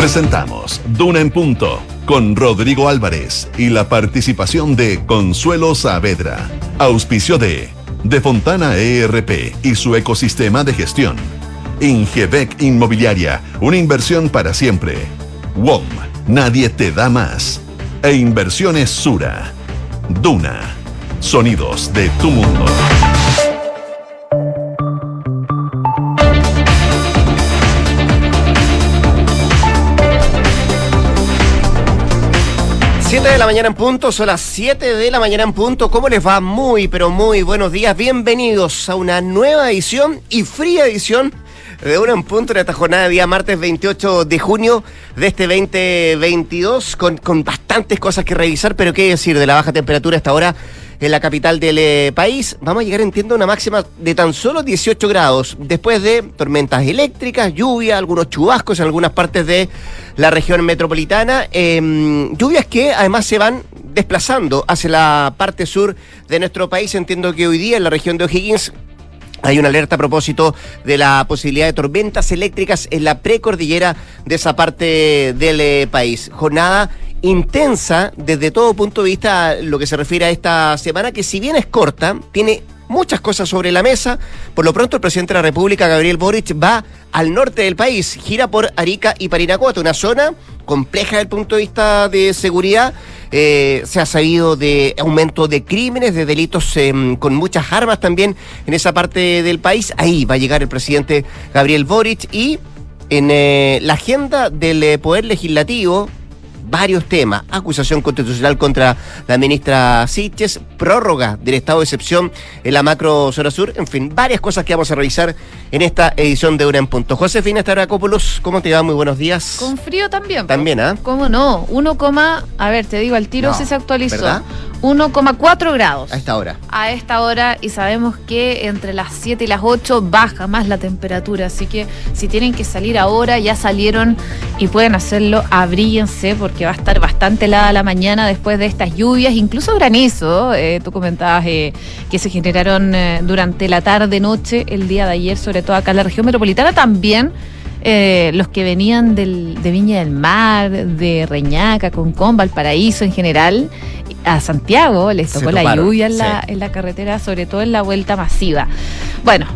Presentamos Duna en Punto con Rodrigo Álvarez y la participación de Consuelo Saavedra. Auspicio de De Fontana ERP y su ecosistema de gestión. Ingebec Inmobiliaria, una inversión para siempre. WOM, nadie te da más. E Inversiones Sura. Duna, sonidos de tu mundo. 7 de la mañana en punto, son las 7 de la mañana en punto. ¿Cómo les va? Muy, pero muy buenos días. Bienvenidos a una nueva edición y fría edición de una en punto en esta jornada de día martes 28 de junio de este 2022 con, con bastantes cosas que revisar, pero qué decir de la baja temperatura hasta ahora en la capital del eh, país. Vamos a llegar, entiendo, a una máxima de tan solo 18 grados, después de tormentas eléctricas, lluvia, algunos chubascos en algunas partes de la región metropolitana. Em, lluvias que además se van desplazando hacia la parte sur de nuestro país. Entiendo que hoy día en la región de O'Higgins hay una alerta a propósito de la posibilidad de tormentas eléctricas en la precordillera de esa parte del eh, país. Jornada intensa desde todo punto de vista lo que se refiere a esta semana, que si bien es corta, tiene muchas cosas sobre la mesa. Por lo pronto, el presidente de la República, Gabriel Boric, va al norte del país, gira por Arica y Parinacota, una zona compleja desde el punto de vista de seguridad. Eh, se ha sabido de aumento de crímenes, de delitos em, con muchas armas también en esa parte del país. Ahí va a llegar el presidente Gabriel Boric y en eh, la agenda del eh, Poder Legislativo varios temas. Acusación constitucional contra la ministra Siches, prórroga del estado de excepción en la macro zona sur, en fin, varias cosas que vamos a revisar en esta edición de Una en Punto. Josefina Staracopoulos, ¿cómo te va? Muy buenos días. Con frío también. También, ¿ah? ¿Cómo no? 1, a ver, te digo, al tiro si se actualizó. 1,4 grados. A esta hora. A esta hora y sabemos que entre las 7 y las 8 baja más la temperatura, así que si tienen que salir ahora, ya salieron y pueden hacerlo, abríense porque va a estar bastante helada la mañana después de estas lluvias, incluso granizo. Eh, tú comentabas eh, que se generaron eh, durante la tarde-noche el día de ayer, sobre todo acá en la región metropolitana, también. los que venían del, de Viña del Mar, de Reñaca, Concón, Paraíso en general, a Santiago les tocó la lluvia en la, en la carretera, sobre todo en la vuelta masiva. Bueno,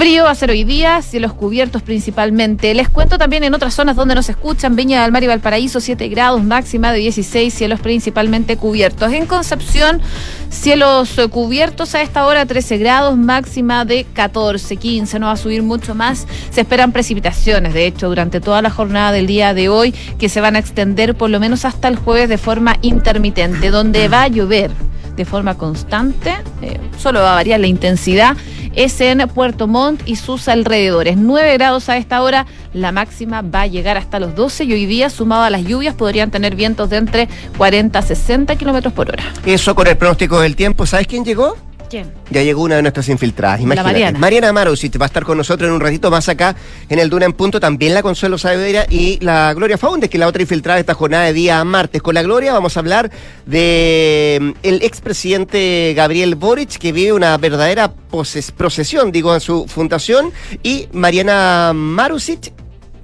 Frío va a ser hoy día, cielos cubiertos principalmente. Les cuento también en otras zonas donde nos escuchan, Viña del Mar y Valparaíso, 7 grados, máxima de 16, cielos principalmente cubiertos. En Concepción, cielos eh, cubiertos a esta hora, 13 grados, máxima de 14, 15, no va a subir mucho más. Se esperan precipitaciones, de hecho, durante toda la jornada del día de hoy, que se van a extender por lo menos hasta el jueves de forma intermitente, donde va a llover de forma constante, eh, solo va a variar la intensidad es en Puerto Montt y sus alrededores. 9 grados a esta hora, la máxima va a llegar hasta los 12 y hoy día, sumado a las lluvias, podrían tener vientos de entre 40 a 60 kilómetros por hora. Eso con el pronóstico del tiempo, ¿sabes quién llegó? Ya llegó una de nuestras infiltradas. Imagínate. Mariana. Mariana te va a estar con nosotros en un ratito más acá en el Duna en Punto. También la Consuelo Saavedra y la Gloria Faundes, que es la otra infiltrada de esta jornada de día martes. Con la Gloria vamos a hablar de mm, el expresidente Gabriel Boric, que vive una verdadera procesión, digo, en su fundación. Y Mariana Marusic,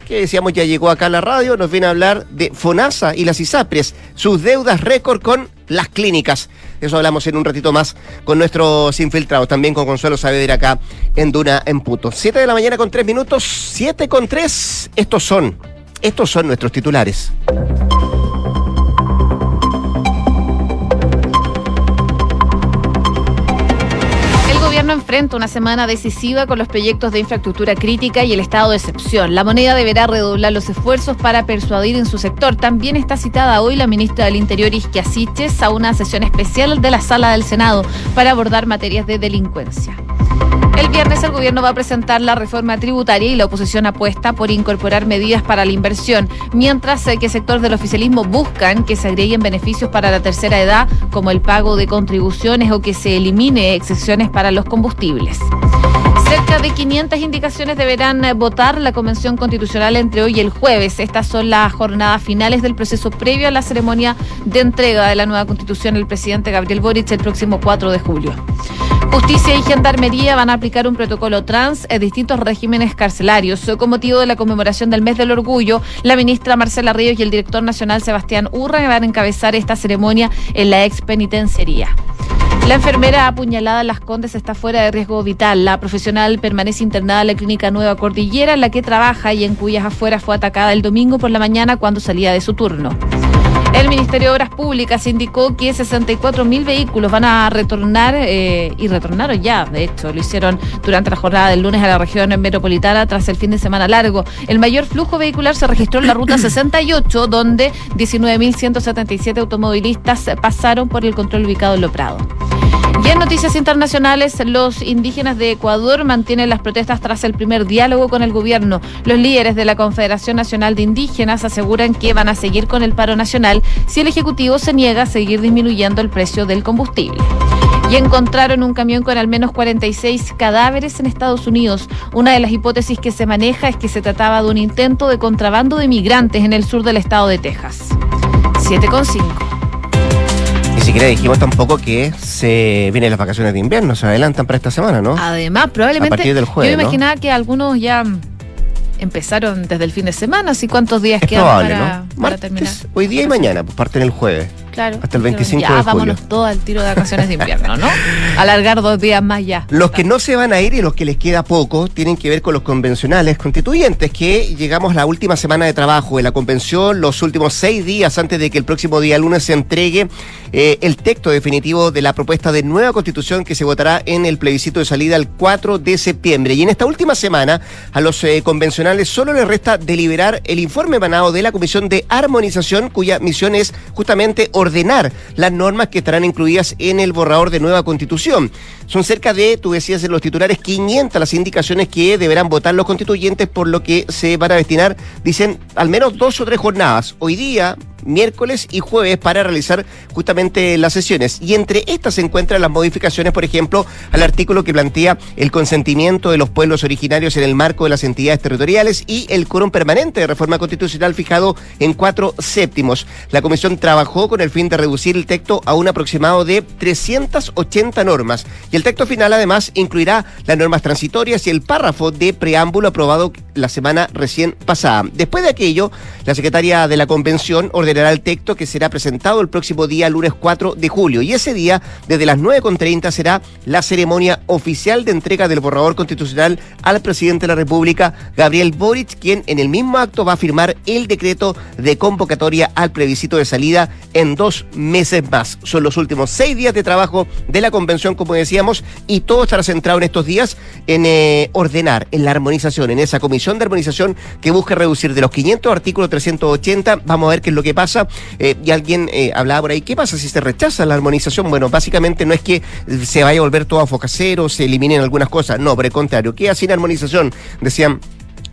que decíamos ya llegó acá a la radio, nos viene a hablar de FONASA y las ISAPRES, sus deudas récord con las clínicas. Eso hablamos en un ratito más con nuestros infiltrados, también con Consuelo Saavedra acá en Duna en Puto. Siete de la mañana con tres minutos, siete con tres. Estos son, estos son nuestros titulares. Enfrenta una semana decisiva con los proyectos de infraestructura crítica y el estado de excepción. La moneda deberá redoblar los esfuerzos para persuadir en su sector. También está citada hoy la ministra del Interior, Isquia Siches, a una sesión especial de la Sala del Senado para abordar materias de delincuencia. El viernes el gobierno va a presentar la reforma tributaria y la oposición apuesta por incorporar medidas para la inversión, mientras que sectores del oficialismo buscan que se agreguen beneficios para la tercera edad, como el pago de contribuciones o que se elimine excepciones para los combustibles. Cerca de 500 indicaciones deberán votar la Convención Constitucional entre hoy y el jueves. Estas son las jornadas finales del proceso previo a la ceremonia de entrega de la nueva Constitución del presidente Gabriel Boric el próximo 4 de julio. Justicia y Gendarmería van a aplicar un protocolo trans en distintos regímenes carcelarios. Con motivo de la conmemoración del mes del orgullo, la ministra Marcela Ríos y el director nacional Sebastián Urra van a encabezar esta ceremonia en la ex penitenciaría. La enfermera apuñalada en Las Condes está fuera de riesgo vital. La profesional permanece internada en la clínica Nueva Cordillera, en la que trabaja y en cuyas afueras fue atacada el domingo por la mañana cuando salía de su turno. El Ministerio de Obras Públicas indicó que 64 mil vehículos van a retornar eh, y retornaron ya, de hecho, lo hicieron durante la jornada del lunes a la región metropolitana tras el fin de semana largo. El mayor flujo vehicular se registró en la ruta 68, donde 19.177 automovilistas pasaron por el control ubicado en Loprado. Y en noticias internacionales, los indígenas de Ecuador mantienen las protestas tras el primer diálogo con el gobierno. Los líderes de la Confederación Nacional de Indígenas aseguran que van a seguir con el paro nacional si el Ejecutivo se niega a seguir disminuyendo el precio del combustible. Y encontraron un camión con al menos 46 cadáveres en Estados Unidos. Una de las hipótesis que se maneja es que se trataba de un intento de contrabando de migrantes en el sur del estado de Texas. 7,5 siquiera dijimos tampoco que se vienen las vacaciones de invierno, se adelantan para esta semana, ¿no? Además, probablemente. A partir del jueves. Yo imaginaba que algunos ya empezaron desde el fin de semana, así cuántos días quedan para, para terminar. Hoy día y mañana, pues parten el jueves. Hasta el 25 ya, de julio. vámonos todos al tiro de vacaciones de invierno, ¿no? Alargar dos días más ya. Los que no se van a ir y los que les queda poco tienen que ver con los convencionales constituyentes, que llegamos la última semana de trabajo de la convención, los últimos seis días antes de que el próximo día lunes se entregue eh, el texto definitivo de la propuesta de nueva constitución que se votará en el plebiscito de salida el 4 de septiembre. Y en esta última semana, a los eh, convencionales solo les resta deliberar el informe emanado de la Comisión de Armonización, cuya misión es justamente ordenar las normas que estarán incluidas en el borrador de nueva constitución. Son cerca de, tú decías en los titulares, 500 las indicaciones que deberán votar los constituyentes, por lo que se van a destinar, dicen, al menos dos o tres jornadas. Hoy día, miércoles y jueves para realizar justamente las sesiones. Y entre estas se encuentran las modificaciones, por ejemplo, al artículo que plantea el consentimiento de los pueblos originarios en el marco de las entidades territoriales y el quórum permanente de reforma constitucional fijado en cuatro séptimos. La comisión trabajó con el fin de reducir el texto a un aproximado de 380 normas. Y el texto final, además, incluirá las normas transitorias y el párrafo de preámbulo aprobado la semana recién pasada. Después de aquello, la secretaria de la convención ordenó el texto que será presentado el próximo día, lunes 4 de julio. Y ese día, desde las 9.30, será la ceremonia oficial de entrega del borrador constitucional al presidente de la República, Gabriel Boric, quien en el mismo acto va a firmar el decreto de convocatoria al plebiscito de salida en dos meses más. Son los últimos seis días de trabajo de la convención, como decíamos, y todo estará centrado en estos días en eh, ordenar, en la armonización, en esa comisión de armonización que busca reducir de los 500 artículos 380. Vamos a ver qué es lo que pasa eh, y alguien eh, hablaba por ahí, ¿qué pasa si se rechaza la armonización? Bueno, básicamente no es que se vaya a volver todo a foca cero, se eliminen algunas cosas, no, por el contrario, queda sin armonización, decían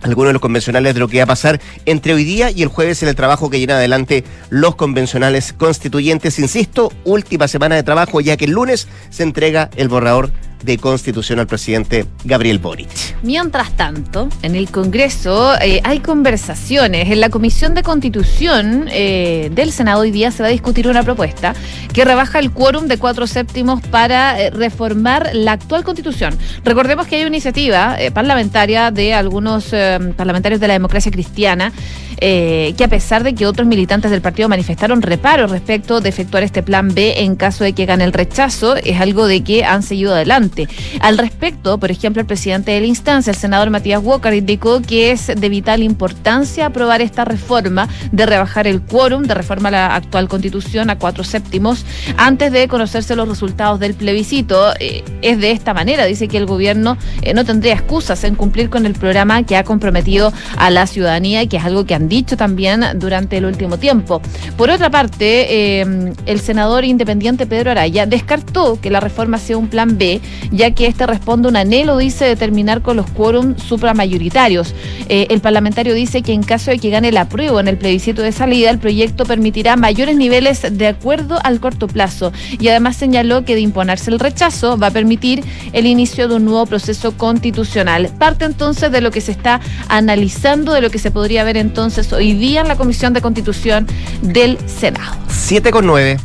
algunos de los convencionales de lo que va a pasar entre hoy día y el jueves en el trabajo que llena adelante los convencionales constituyentes. Insisto, última semana de trabajo ya que el lunes se entrega el borrador de constitución al presidente Gabriel Boric. Mientras tanto, en el Congreso eh, hay conversaciones. En la Comisión de Constitución eh, del Senado hoy día se va a discutir una propuesta que rebaja el quórum de cuatro séptimos para eh, reformar la actual constitución. Recordemos que hay una iniciativa parlamentaria de algunos parlamentarios de la democracia cristiana que a pesar de que otros militantes del partido manifestaron reparo respecto de efectuar este plan B en caso de que gane el rechazo, es algo de que han seguido adelante. Al respecto, por ejemplo, el presidente de la instancia, el senador Matías Walker, indicó que es de vital importancia aprobar esta reforma de rebajar el quórum de reforma a la actual constitución a cuatro séptimos antes de conocerse los resultados del plebiscito. Eh, es de esta manera, dice que el gobierno eh, no tendría excusas en cumplir con el programa que ha comprometido a la ciudadanía y que es algo que han dicho también durante el último tiempo. Por otra parte, eh, el senador independiente Pedro Araya descartó que la reforma sea un plan B ya que este responde a un anhelo, dice, de terminar con los quórum supramayoritarios. Eh, el parlamentario dice que en caso de que gane la prueba en el plebiscito de salida, el proyecto permitirá mayores niveles de acuerdo al corto plazo y además señaló que de imponerse el rechazo va a permitir el inicio de un nuevo proceso constitucional. Parte entonces de lo que se está analizando, de lo que se podría ver entonces hoy día en la Comisión de Constitución del Senado. 7 con 9.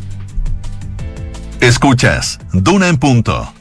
Escuchas, Duna en punto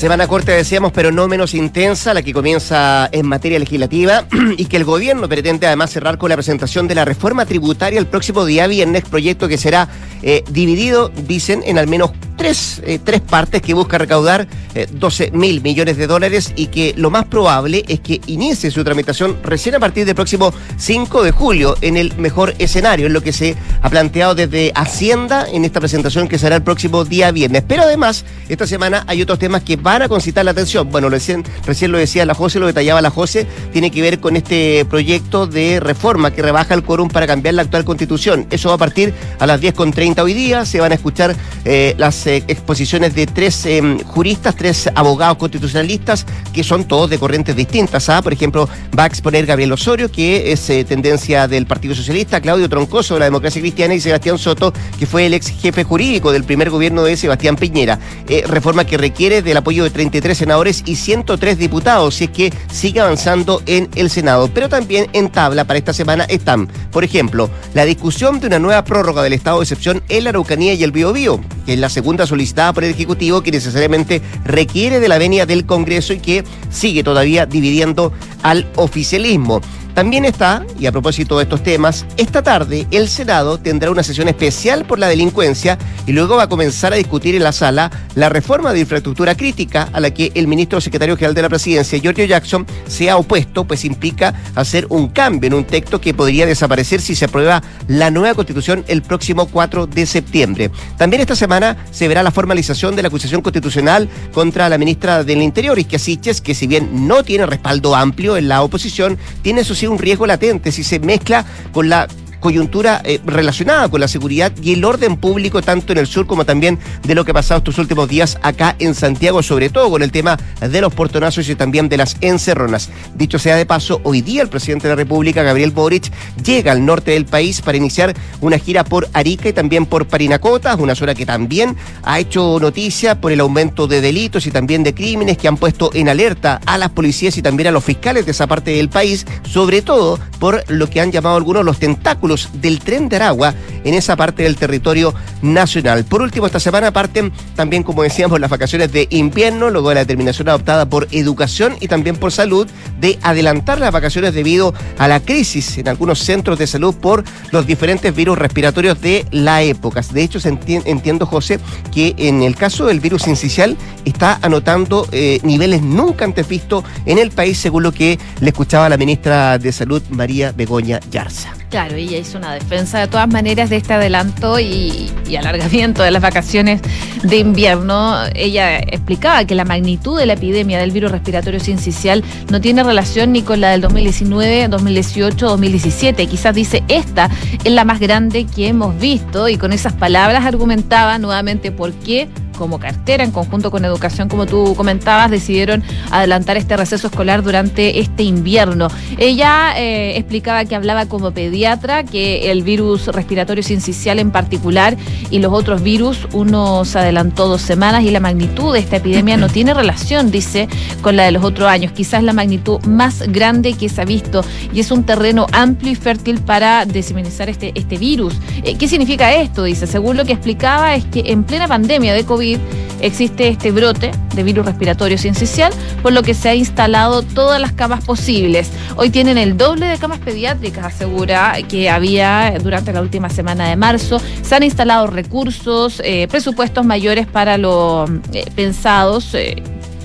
Semana corta, decíamos, pero no menos intensa, la que comienza en materia legislativa y que el gobierno pretende además cerrar con la presentación de la reforma tributaria el próximo día viernes, proyecto que será eh, dividido, dicen, en al menos tres, eh, tres partes que busca recaudar 12 eh, mil millones de dólares y que lo más probable es que inicie su tramitación recién a partir del próximo 5 de julio, en el mejor escenario, en lo que se ha planteado desde Hacienda en esta presentación que será el próximo día viernes. Pero además, esta semana hay otros temas que van a concitar la atención. Bueno, recién, recién lo decía la José, lo detallaba la José, tiene que ver con este proyecto de reforma que rebaja el quórum para cambiar la actual constitución. Eso va a partir a las 10.30 hoy día. Se van a escuchar eh, las eh, exposiciones de tres em, juristas, tres abogados constitucionalistas, que son todos de corrientes distintas. ¿ah? Por ejemplo, va a exponer Gabriel Osorio, que es eh, tendencia del Partido Socialista, Claudio Troncoso de la Democracia Cristiana y Sebastián Soto, que fue el ex jefe jurídico del primer gobierno de Sebastián Piñera. reforma que requiere del apoyo de 33 senadores y 103 diputados, si es que sigue avanzando en el Senado. Pero también en tabla para esta semana están, por ejemplo, la discusión de una nueva prórroga del estado de excepción en la Araucanía y el Biobío, que es la segunda solicitada por el Ejecutivo que necesariamente requiere de la venia del Congreso y que sigue todavía dividiendo al oficialismo. También está, y a propósito de estos temas, esta tarde el Senado tendrá una sesión especial por la delincuencia y luego va a comenzar a discutir en la sala la reforma de infraestructura crítica a la que el ministro secretario general de la presidencia, Giorgio Jackson, se ha opuesto, pues implica hacer un cambio en un texto que podría desaparecer si se aprueba la nueva constitución el próximo 4 de septiembre. También esta semana se verá la formalización de la acusación constitucional contra la ministra del Interior, Isquia Siches, que si bien no tiene respaldo amplio en la oposición, tiene sus un riesgo latente si se mezcla con la coyuntura eh, relacionada con la seguridad y el orden público, tanto en el sur como también de lo que ha pasado estos últimos días acá en Santiago, sobre todo con el tema de los portonazos y también de las encerronas. Dicho sea de paso, hoy día el presidente de la República, Gabriel Boric, llega al norte del país para iniciar una gira por Arica y también por Parinacota, una zona que también ha hecho noticia por el aumento de delitos y también de crímenes que han puesto en alerta a las policías y también a los fiscales de esa parte del país, sobre todo por lo que han llamado algunos los tentáculos del tren de Aragua en esa parte del territorio nacional. Por último, esta semana parten también, como decíamos, las vacaciones de invierno, luego de la determinación adoptada por educación y también por salud de adelantar las vacaciones debido a la crisis en algunos centros de salud por los diferentes virus respiratorios de la época. De hecho, entiendo, José, que en el caso del virus incisional está anotando eh, niveles nunca antes vistos en el país, según lo que le escuchaba la ministra de Salud, María Begoña Yarza. Claro, ella hizo una defensa de todas maneras de este adelanto y, alargamiento de las vacaciones de invierno. Ella explicaba que la magnitud de la epidemia del virus respiratorio sincicial no tiene relación ni con la del 2019, 2018, 2017. Quizás dice esta es la más grande que hemos visto y con esas palabras argumentaba nuevamente por qué como cartera, en conjunto con educación, como tú comentabas, decidieron adelantar este receso escolar durante este invierno. Ella eh, explicaba que hablaba como pediatra, que el virus respiratorio sincicial en particular y los otros virus, uno se adelantó dos semanas y la magnitud de esta epidemia no tiene relación, dice, con la de los otros años. Quizás la magnitud más grande que se ha visto y es un terreno amplio y fértil para diseminizar este, este virus. Eh, ¿Qué significa esto? Dice, según lo que explicaba, es que en plena pandemia de COVID, existe este brote de virus respiratorio sincicial, por lo que se ha instalado todas las camas posibles. Hoy tienen el doble de camas pediátricas, asegura que había durante la última semana de marzo. Se han instalado recursos, eh, presupuestos mayores para los eh, pensados.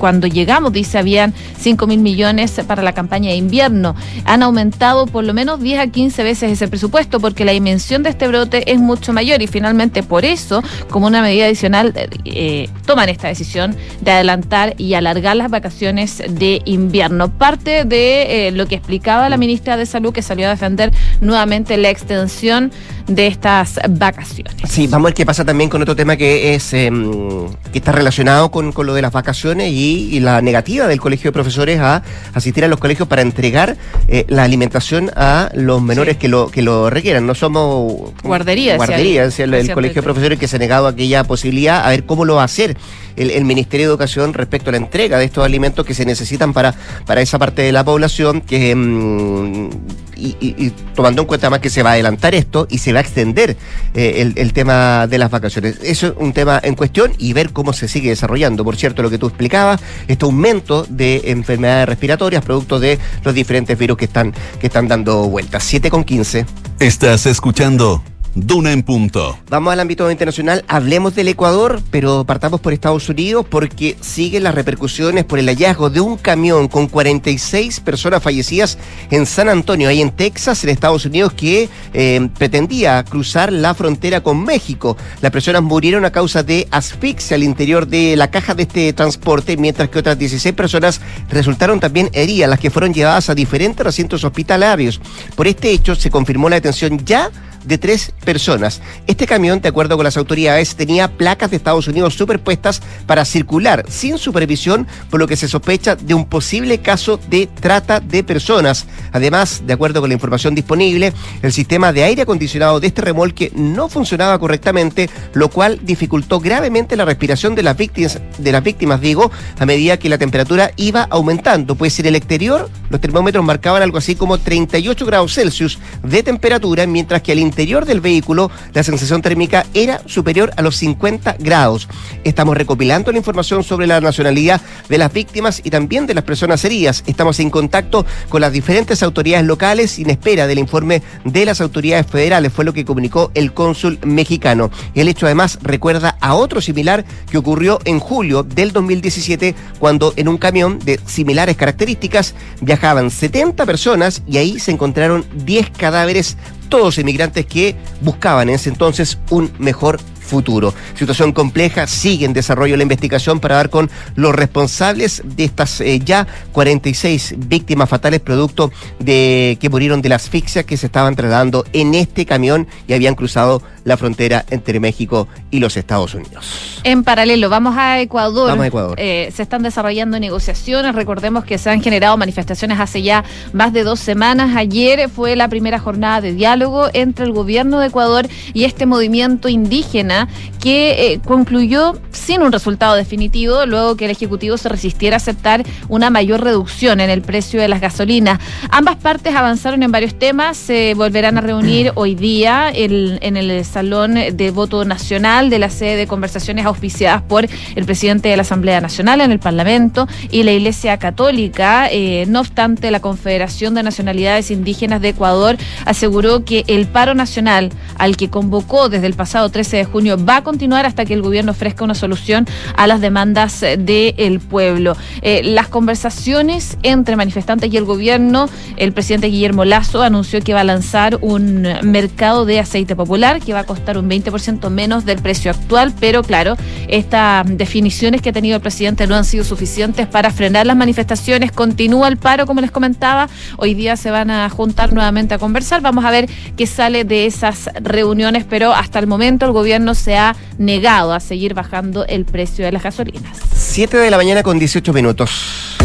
Eh, cuando llegamos, dice, habían 5 mil millones para la campaña de invierno. Han aumentado por lo menos 10 a 15 veces ese presupuesto porque la dimensión de este brote es mucho mayor y finalmente por eso, como una medida adicional, eh, toman esta decisión de adelantar y alargar las vacaciones de invierno. Parte de eh, lo que explicaba la ministra de Salud que salió a defender nuevamente la extensión de estas vacaciones. Sí, vamos a ver qué pasa también con otro tema que es em, que está relacionado con, con, lo de las vacaciones y, la negativa del Colegio de Profesores a asistir a los colegios para entregar eh, la alimentación a los menores que lo que lo requieran. No somos guarderías. Guarderías, el, el Colegio de Profesores que se ha negado aquella posibilidad a ver cómo lo va a hacer el, Ministerio de Educación respecto a la entrega de estos alimentos que se necesitan para, para esa parte de la población que... Em, y, tomando en cuenta más que se va a adelantar esto y se va a extender eh, el, tema de las vacaciones. Eso es un tema en cuestión y ver cómo se sigue desarrollando. Por cierto, lo que tú explicabas, este aumento de enfermedades respiratorias producto de los diferentes virus que están, que están dando vueltas. 7 con 15. Estás escuchando Duna en punto. Vamos al ámbito internacional, hablemos del Ecuador, pero partamos por Estados Unidos porque siguen las repercusiones por el hallazgo de un camión con 46 personas fallecidas en San Antonio, ahí en Texas, en Estados Unidos, que eh, pretendía cruzar la frontera con México. Las personas murieron a causa de asfixia al interior de la caja de este transporte, mientras que otras 16 personas resultaron también heridas, las que fueron llevadas a diferentes recintos hospitalarios. Por este hecho se confirmó la detención ya de tres personas. Este camión, de acuerdo con las autoridades, tenía placas de Estados Unidos superpuestas para circular sin supervisión, por lo que se sospecha de un posible caso de trata de personas. Además, de acuerdo con la información disponible, el sistema de aire acondicionado de este remolque no funcionaba correctamente, lo cual dificultó gravemente la respiración de las víctimas, de las víctimas, digo, a medida que la temperatura iba aumentando, pues en el exterior los termómetros marcaban algo así como 38 grados Celsius de temperatura, mientras que al interior interior del vehículo la sensación térmica era superior a los 50 grados. Estamos recopilando la información sobre la nacionalidad de las víctimas y también de las personas heridas. Estamos en contacto con las diferentes autoridades locales y en espera del informe de las autoridades federales, fue lo que comunicó el cónsul mexicano. El hecho además recuerda a otro similar que ocurrió en julio del 2017 cuando en un camión de similares características viajaban 70 personas y ahí se encontraron 10 cadáveres todos emigrantes que buscaban en ese entonces un mejor futuro. Situación compleja, sigue en desarrollo la investigación para dar con los responsables de estas eh, ya 46 víctimas fatales producto de que murieron de la asfixia que se estaban trasladando en este camión y habían cruzado la frontera entre México y los Estados Unidos. En paralelo, vamos a Ecuador. Vamos a Ecuador. Eh, se están desarrollando negociaciones. Recordemos que se han generado manifestaciones hace ya más de dos semanas. Ayer fue la primera jornada de diálogo entre el gobierno de Ecuador y este movimiento indígena que eh, concluyó sin un resultado definitivo, luego que el Ejecutivo se resistiera a aceptar una mayor reducción en el precio de las gasolinas. Ambas partes avanzaron en varios temas. Se volverán a reunir hoy día en el Salón de Voto Nacional de la sede de conversaciones auspiciadas por el presidente de la Asamblea Nacional en el Parlamento y la Iglesia Católica. Eh, no obstante, la Confederación de Nacionalidades Indígenas de Ecuador aseguró que el paro nacional al que convocó desde el pasado 13 de junio va a continuar hasta que el gobierno ofrezca una solución a las demandas del pueblo. Eh, las conversaciones entre manifestantes y el gobierno, el presidente Guillermo Lazo anunció que va a lanzar un mercado de aceite popular que va a costar un 20% menos del precio actual, pero claro, estas definiciones que ha tenido el presidente no han sido suficientes para frenar las manifestaciones. Continúa el paro, como les comentaba. Hoy día se van a juntar nuevamente a conversar. Vamos a ver qué sale de esas reuniones, pero hasta el momento el gobierno se ha negado a seguir bajando el precio de las gasolinas. 7 de la mañana con 18 minutos.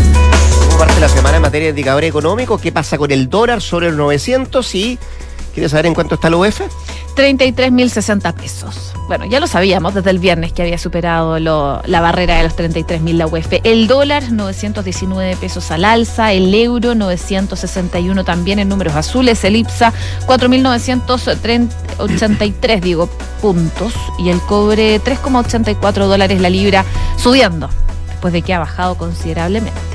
parte de la semana en materia de indicadores económicos. ¿Qué pasa con el dólar sobre los 900 y ¿Quieres saber en cuánto está el UF? 33.060 pesos. Bueno, ya lo sabíamos desde el viernes que había superado la barrera de los 33.000 la UF. El dólar, 919 pesos al alza. El euro, 961 también en números azules. El IPSA, 4.983, digo, puntos. Y el cobre, 3,84 dólares la libra, subiendo, después de que ha bajado considerablemente.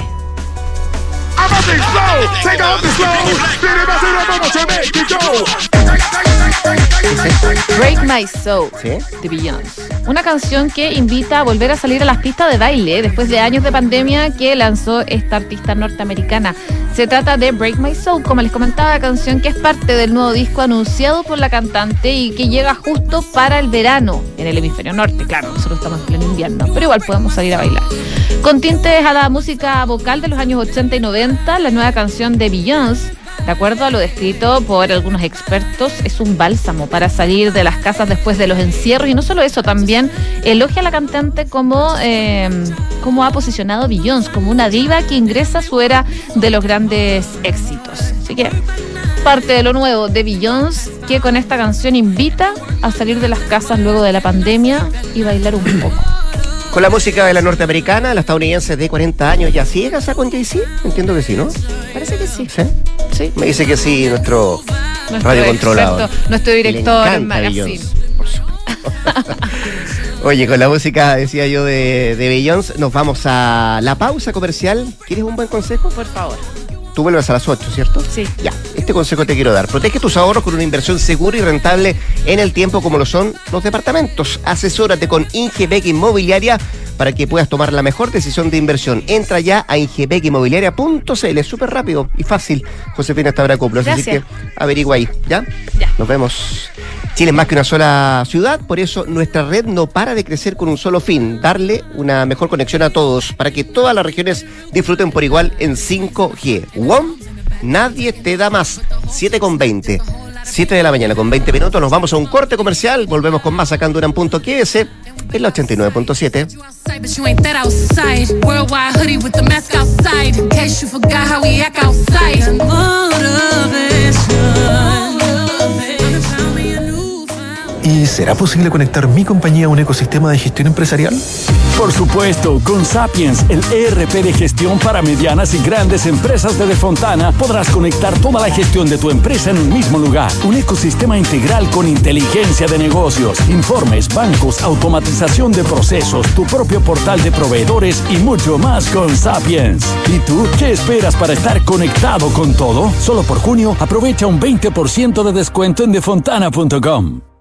Break My Soul de Beyoncé. Una canción que invita a volver a salir a las pistas de baile después de años de pandemia que lanzó esta artista norteamericana. Se trata de Break My Soul, como les comentaba, la canción que es parte del nuevo disco anunciado por la cantante y que llega justo para el verano en el hemisferio norte. Claro, nosotros estamos en pleno invierno, pero igual podemos salir a bailar. Con tintes a la música vocal de los años 80 y 90, la nueva canción de Beyoncé de acuerdo a lo descrito por algunos expertos, es un bálsamo para salir de las casas después de los encierros. Y no solo eso, también elogia a la cantante como, eh, como ha posicionado Beyoncé, como una diva que ingresa a su era de los grandes éxitos. Así que parte de lo nuevo de Beyoncé, que con esta canción invita a salir de las casas luego de la pandemia y bailar un poco. Con la música de la norteamericana, la estadounidense de 40 años, ¿ya sigue casada con Jay-Z? Entiendo que sí, ¿no? Parece que sí. ¿Sí? Sí. Me dice que sí, nuestro, Nuestro radio controlador. experto, nuestro director en magazine. Por. Oye, con la música, decía yo, de, de Beyoncé, nos vamos a la pausa comercial. ¿Quieres un buen consejo? Por favor. Tú vuelves a las 8, ¿cierto? Sí. Ya, este consejo te quiero dar. Protege tus ahorros con una inversión segura y rentable en el tiempo como lo son los departamentos. Asesórate con Ingebec Inmobiliaria para que puedas tomar la mejor decisión de inversión. Entra ya a ingebecinmobiliaria.cl. Es súper rápido y fácil. Josefina Estabracoplos. Así que averigua ahí, ¿ya? Ya. Nos vemos. Chile es más que una sola ciudad, por eso nuestra red no para de crecer con un solo fin, darle una mejor conexión a todos, para que todas las regiones disfruten por igual en 5G. WOM, nadie te da más. 7 con 20. 7 de la mañana con 20 minutos, nos vamos a un corte comercial, volvemos con más acá en Duran Punto QS, en la 89.7. ¿Y será posible conectar mi compañía a un ecosistema de gestión empresarial? Por supuesto, con Sapiens, el ERP de gestión para medianas y grandes empresas de Defontana, podrás conectar toda la gestión de tu empresa en un mismo lugar. Un ecosistema integral con inteligencia de negocios, informes, bancos, automatización de procesos, tu propio portal de proveedores y mucho más con Sapiens. ¿Y tú qué esperas para estar conectado con todo? Solo por junio, aprovecha un 20% de descuento en defontana.com.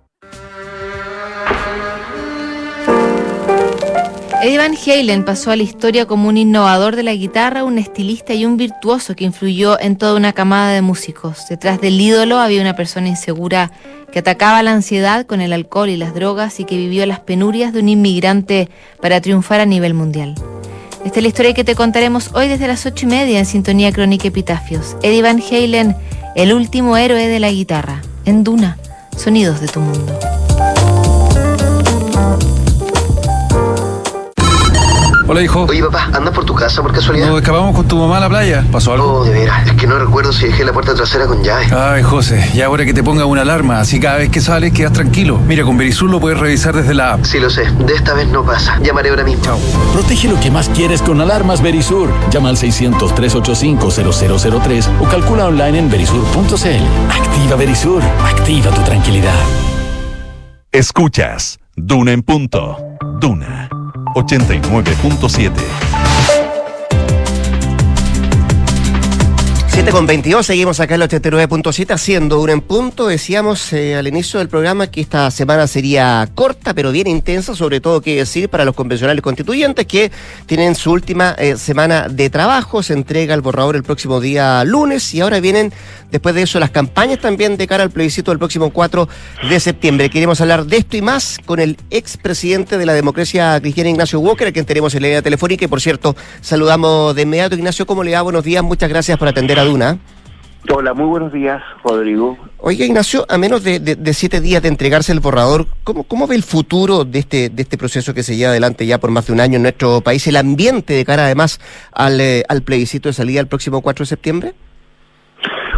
Eddie Van Halen pasó a la historia como un innovador de la guitarra, un estilista y un virtuoso que influyó en toda una camada de músicos. Detrás del ídolo había una persona insegura que atacaba la ansiedad con el alcohol y las drogas y que vivió las penurias de un inmigrante para triunfar a nivel mundial. Esta es la historia que te contaremos hoy desde las ocho y media en Sintonía Crónica Epitafios. Eddie Van Halen, el último héroe de la guitarra. En Duna, sonidos de tu mundo. Hola, hijo. Oye, papá, ¿andas por tu casa por casualidad? Nos escapamos con tu mamá a la playa. ¿Pasó algo? No, de veras, es que no recuerdo si dejé la puerta trasera con llave. Ay, José, ya ahora que te ponga una alarma, así cada vez que sales quedas tranquilo. Mira, con Verisur lo puedes revisar desde la app. Sí, lo sé, de esta vez no pasa. Llamaré ahora mismo. Chao. Protege lo que más quieres con alarmas Verisur. Llama al 600-385-0003 o calcula online en verisur.cl. Activa Verisur. Activa tu tranquilidad. Escuchas Duna en punto. Duna 89.7. 7 con 22, seguimos acá en el 89.7 haciendo un en punto. Decíamos eh, al inicio del programa que esta semana sería corta, pero bien intensa, sobre todo que decir para los convencionales constituyentes que tienen su última eh, semana de trabajo. Se entrega el borrador el próximo día lunes y ahora vienen, después de eso, las campañas también de cara al plebiscito del próximo 4 de septiembre. Queremos hablar de esto y más con el expresidente de la democracia cristiana, Ignacio Walker, a quien tenemos en la línea telefónica. Y por cierto, saludamos de inmediato. Ignacio, ¿cómo le va? Buenos días, muchas gracias por atender a Duna. Hola, muy buenos días, Rodrigo. Oiga, Ignacio, a menos de, de- de siete días de entregarse el borrador, ¿cómo, ¿cómo ve el futuro de este, de este proceso que se lleva adelante ya por más de un año en nuestro país? El ambiente de cara además al, eh, al plebiscito de salida el próximo 4 de septiembre.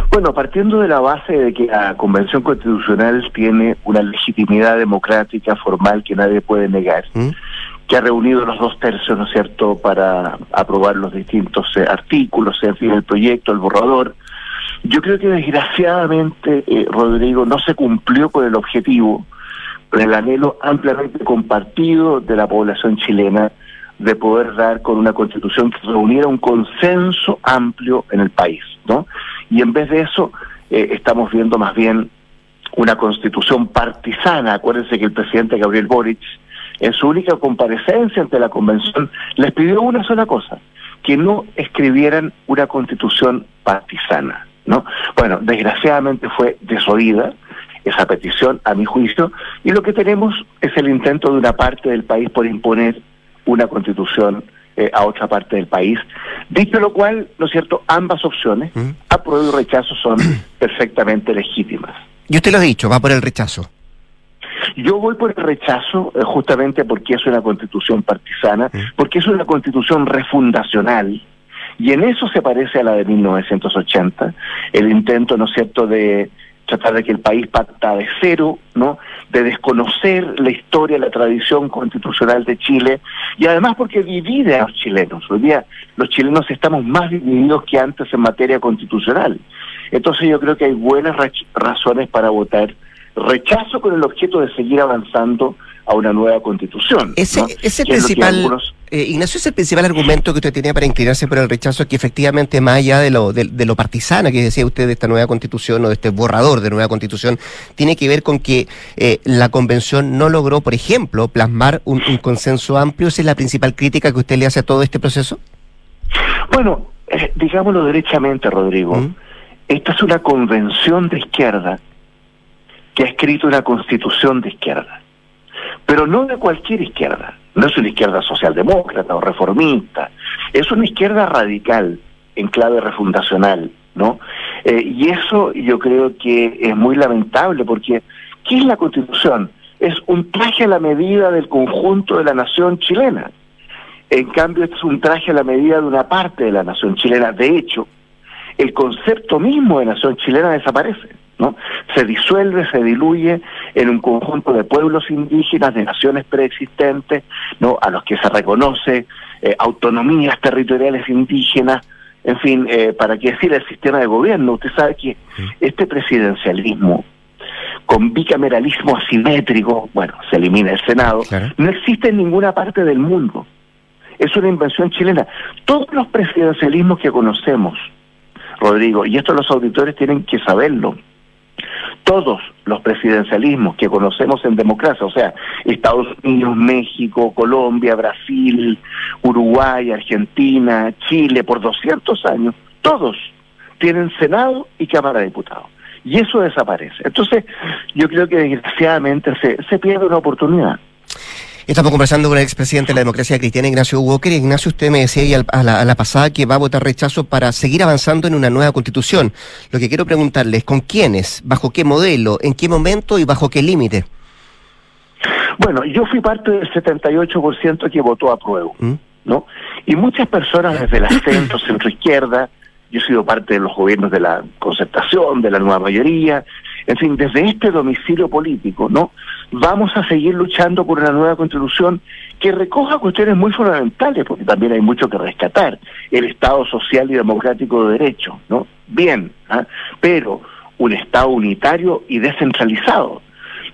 Bueno, partiendo de la base de que la Convención Constitucional tiene una legitimidad democrática formal que nadie puede negar, ¿Mm? Que ha reunido los dos tercios, ¿no es cierto?, para aprobar los distintos eh, artículos, en fin, el proyecto, el borrador. Yo creo que desgraciadamente, eh, Rodrigo, no se cumplió con el objetivo, con el anhelo ampliamente compartido de la población chilena de poder dar con una constitución que reuniera un consenso amplio en el país, ¿no? Y en vez de eso, eh, estamos viendo más bien una constitución partisana. Acuérdense que el presidente Gabriel Boric, en su única comparecencia ante la convención, les pidió una sola cosa, que no escribieran una constitución partisana, ¿no? Bueno, desgraciadamente fue desoída esa petición, a mi juicio, y lo que tenemos es el intento de una parte del país por imponer una constitución eh, a otra parte del país. Dicho lo cual, ¿no es cierto?, ambas opciones, ¿Mm? apruebo y rechazo, son perfectamente legítimas. Y usted lo ha dicho, va por el rechazo. Yo voy por el rechazo eh, justamente porque es una constitución partisana, porque es una constitución refundacional, y en eso se parece a la de 1980, el intento, ¿no es cierto?, de tratar de que el país parta de cero, ¿no? de desconocer la historia, la tradición constitucional de Chile y además porque divide a los chilenos. Hoy día los chilenos estamos más divididos que antes en materia constitucional. Entonces yo creo que hay buenas razones para votar rechazo con el objeto de seguir avanzando a una nueva constitución. Ese, ese principal, eh, Ignacio, es el principal argumento que usted tenía para inclinarse por el rechazo, que efectivamente más allá de lo, de, lo partisana que decía usted de esta nueva constitución o de este borrador de nueva constitución, tiene que ver con que eh, la convención no logró, por ejemplo, plasmar un, consenso amplio. ¿Esa es la principal crítica que usted le hace a todo este proceso? Bueno, eh, digámoslo derechamente, Rodrigo. ¿Mm? Esta es una convención de izquierda que ha escrito una constitución de izquierda, pero no de cualquier izquierda, no es una izquierda socialdemócrata o reformista, es una izquierda radical en clave refundacional, ¿no? Eh, y eso yo creo que es muy lamentable porque ¿qué es la constitución? Es un traje a la medida del conjunto de la nación chilena. En cambio, es un traje a la medida de una parte de la nación chilena. De hecho, el concepto mismo de nación chilena desaparece. ¿No? Se disuelve, se diluye en un conjunto de pueblos indígenas, de naciones preexistentes, ¿no? A los que se reconoce eh, autonomías territoriales indígenas, en fin, eh, para qué decir el sistema de gobierno. Usted sabe que este presidencialismo con bicameralismo asimétrico, bueno, se elimina el Senado, no existe en ninguna parte del mundo. Es una invención chilena. Todos los presidencialismos que conocemos, Rodrigo, y esto los auditores tienen que saberlo, todos los presidencialismos que conocemos en democracia, o sea, Estados Unidos, México, Colombia, Brasil, Uruguay, Argentina, Chile, por 200 años, todos tienen Senado y Cámara de Diputados. Y eso desaparece. Entonces, yo creo que desgraciadamente se, se pierde una oportunidad. Estamos conversando con el expresidente de la democracia cristiana, Ignacio Walker. Ignacio, usted me decía a la, a la pasada que va a votar rechazo para seguir avanzando en una nueva constitución. Lo que quiero preguntarle es con quiénes, bajo qué modelo, en qué momento y bajo qué límite. Bueno, yo fui parte del 78% que votó a prueba, ¿Mm? ¿no? Y muchas personas desde el centro, centro izquierda, yo he sido parte de los gobiernos de la concertación, de la nueva mayoría, en fin, desde este domicilio político, ¿no? Vamos a seguir luchando por una nueva constitución que recoja cuestiones muy fundamentales, porque también hay mucho que rescatar. El Estado social y democrático de derecho, ¿no? Bien, ¿ah? pero un Estado unitario y descentralizado.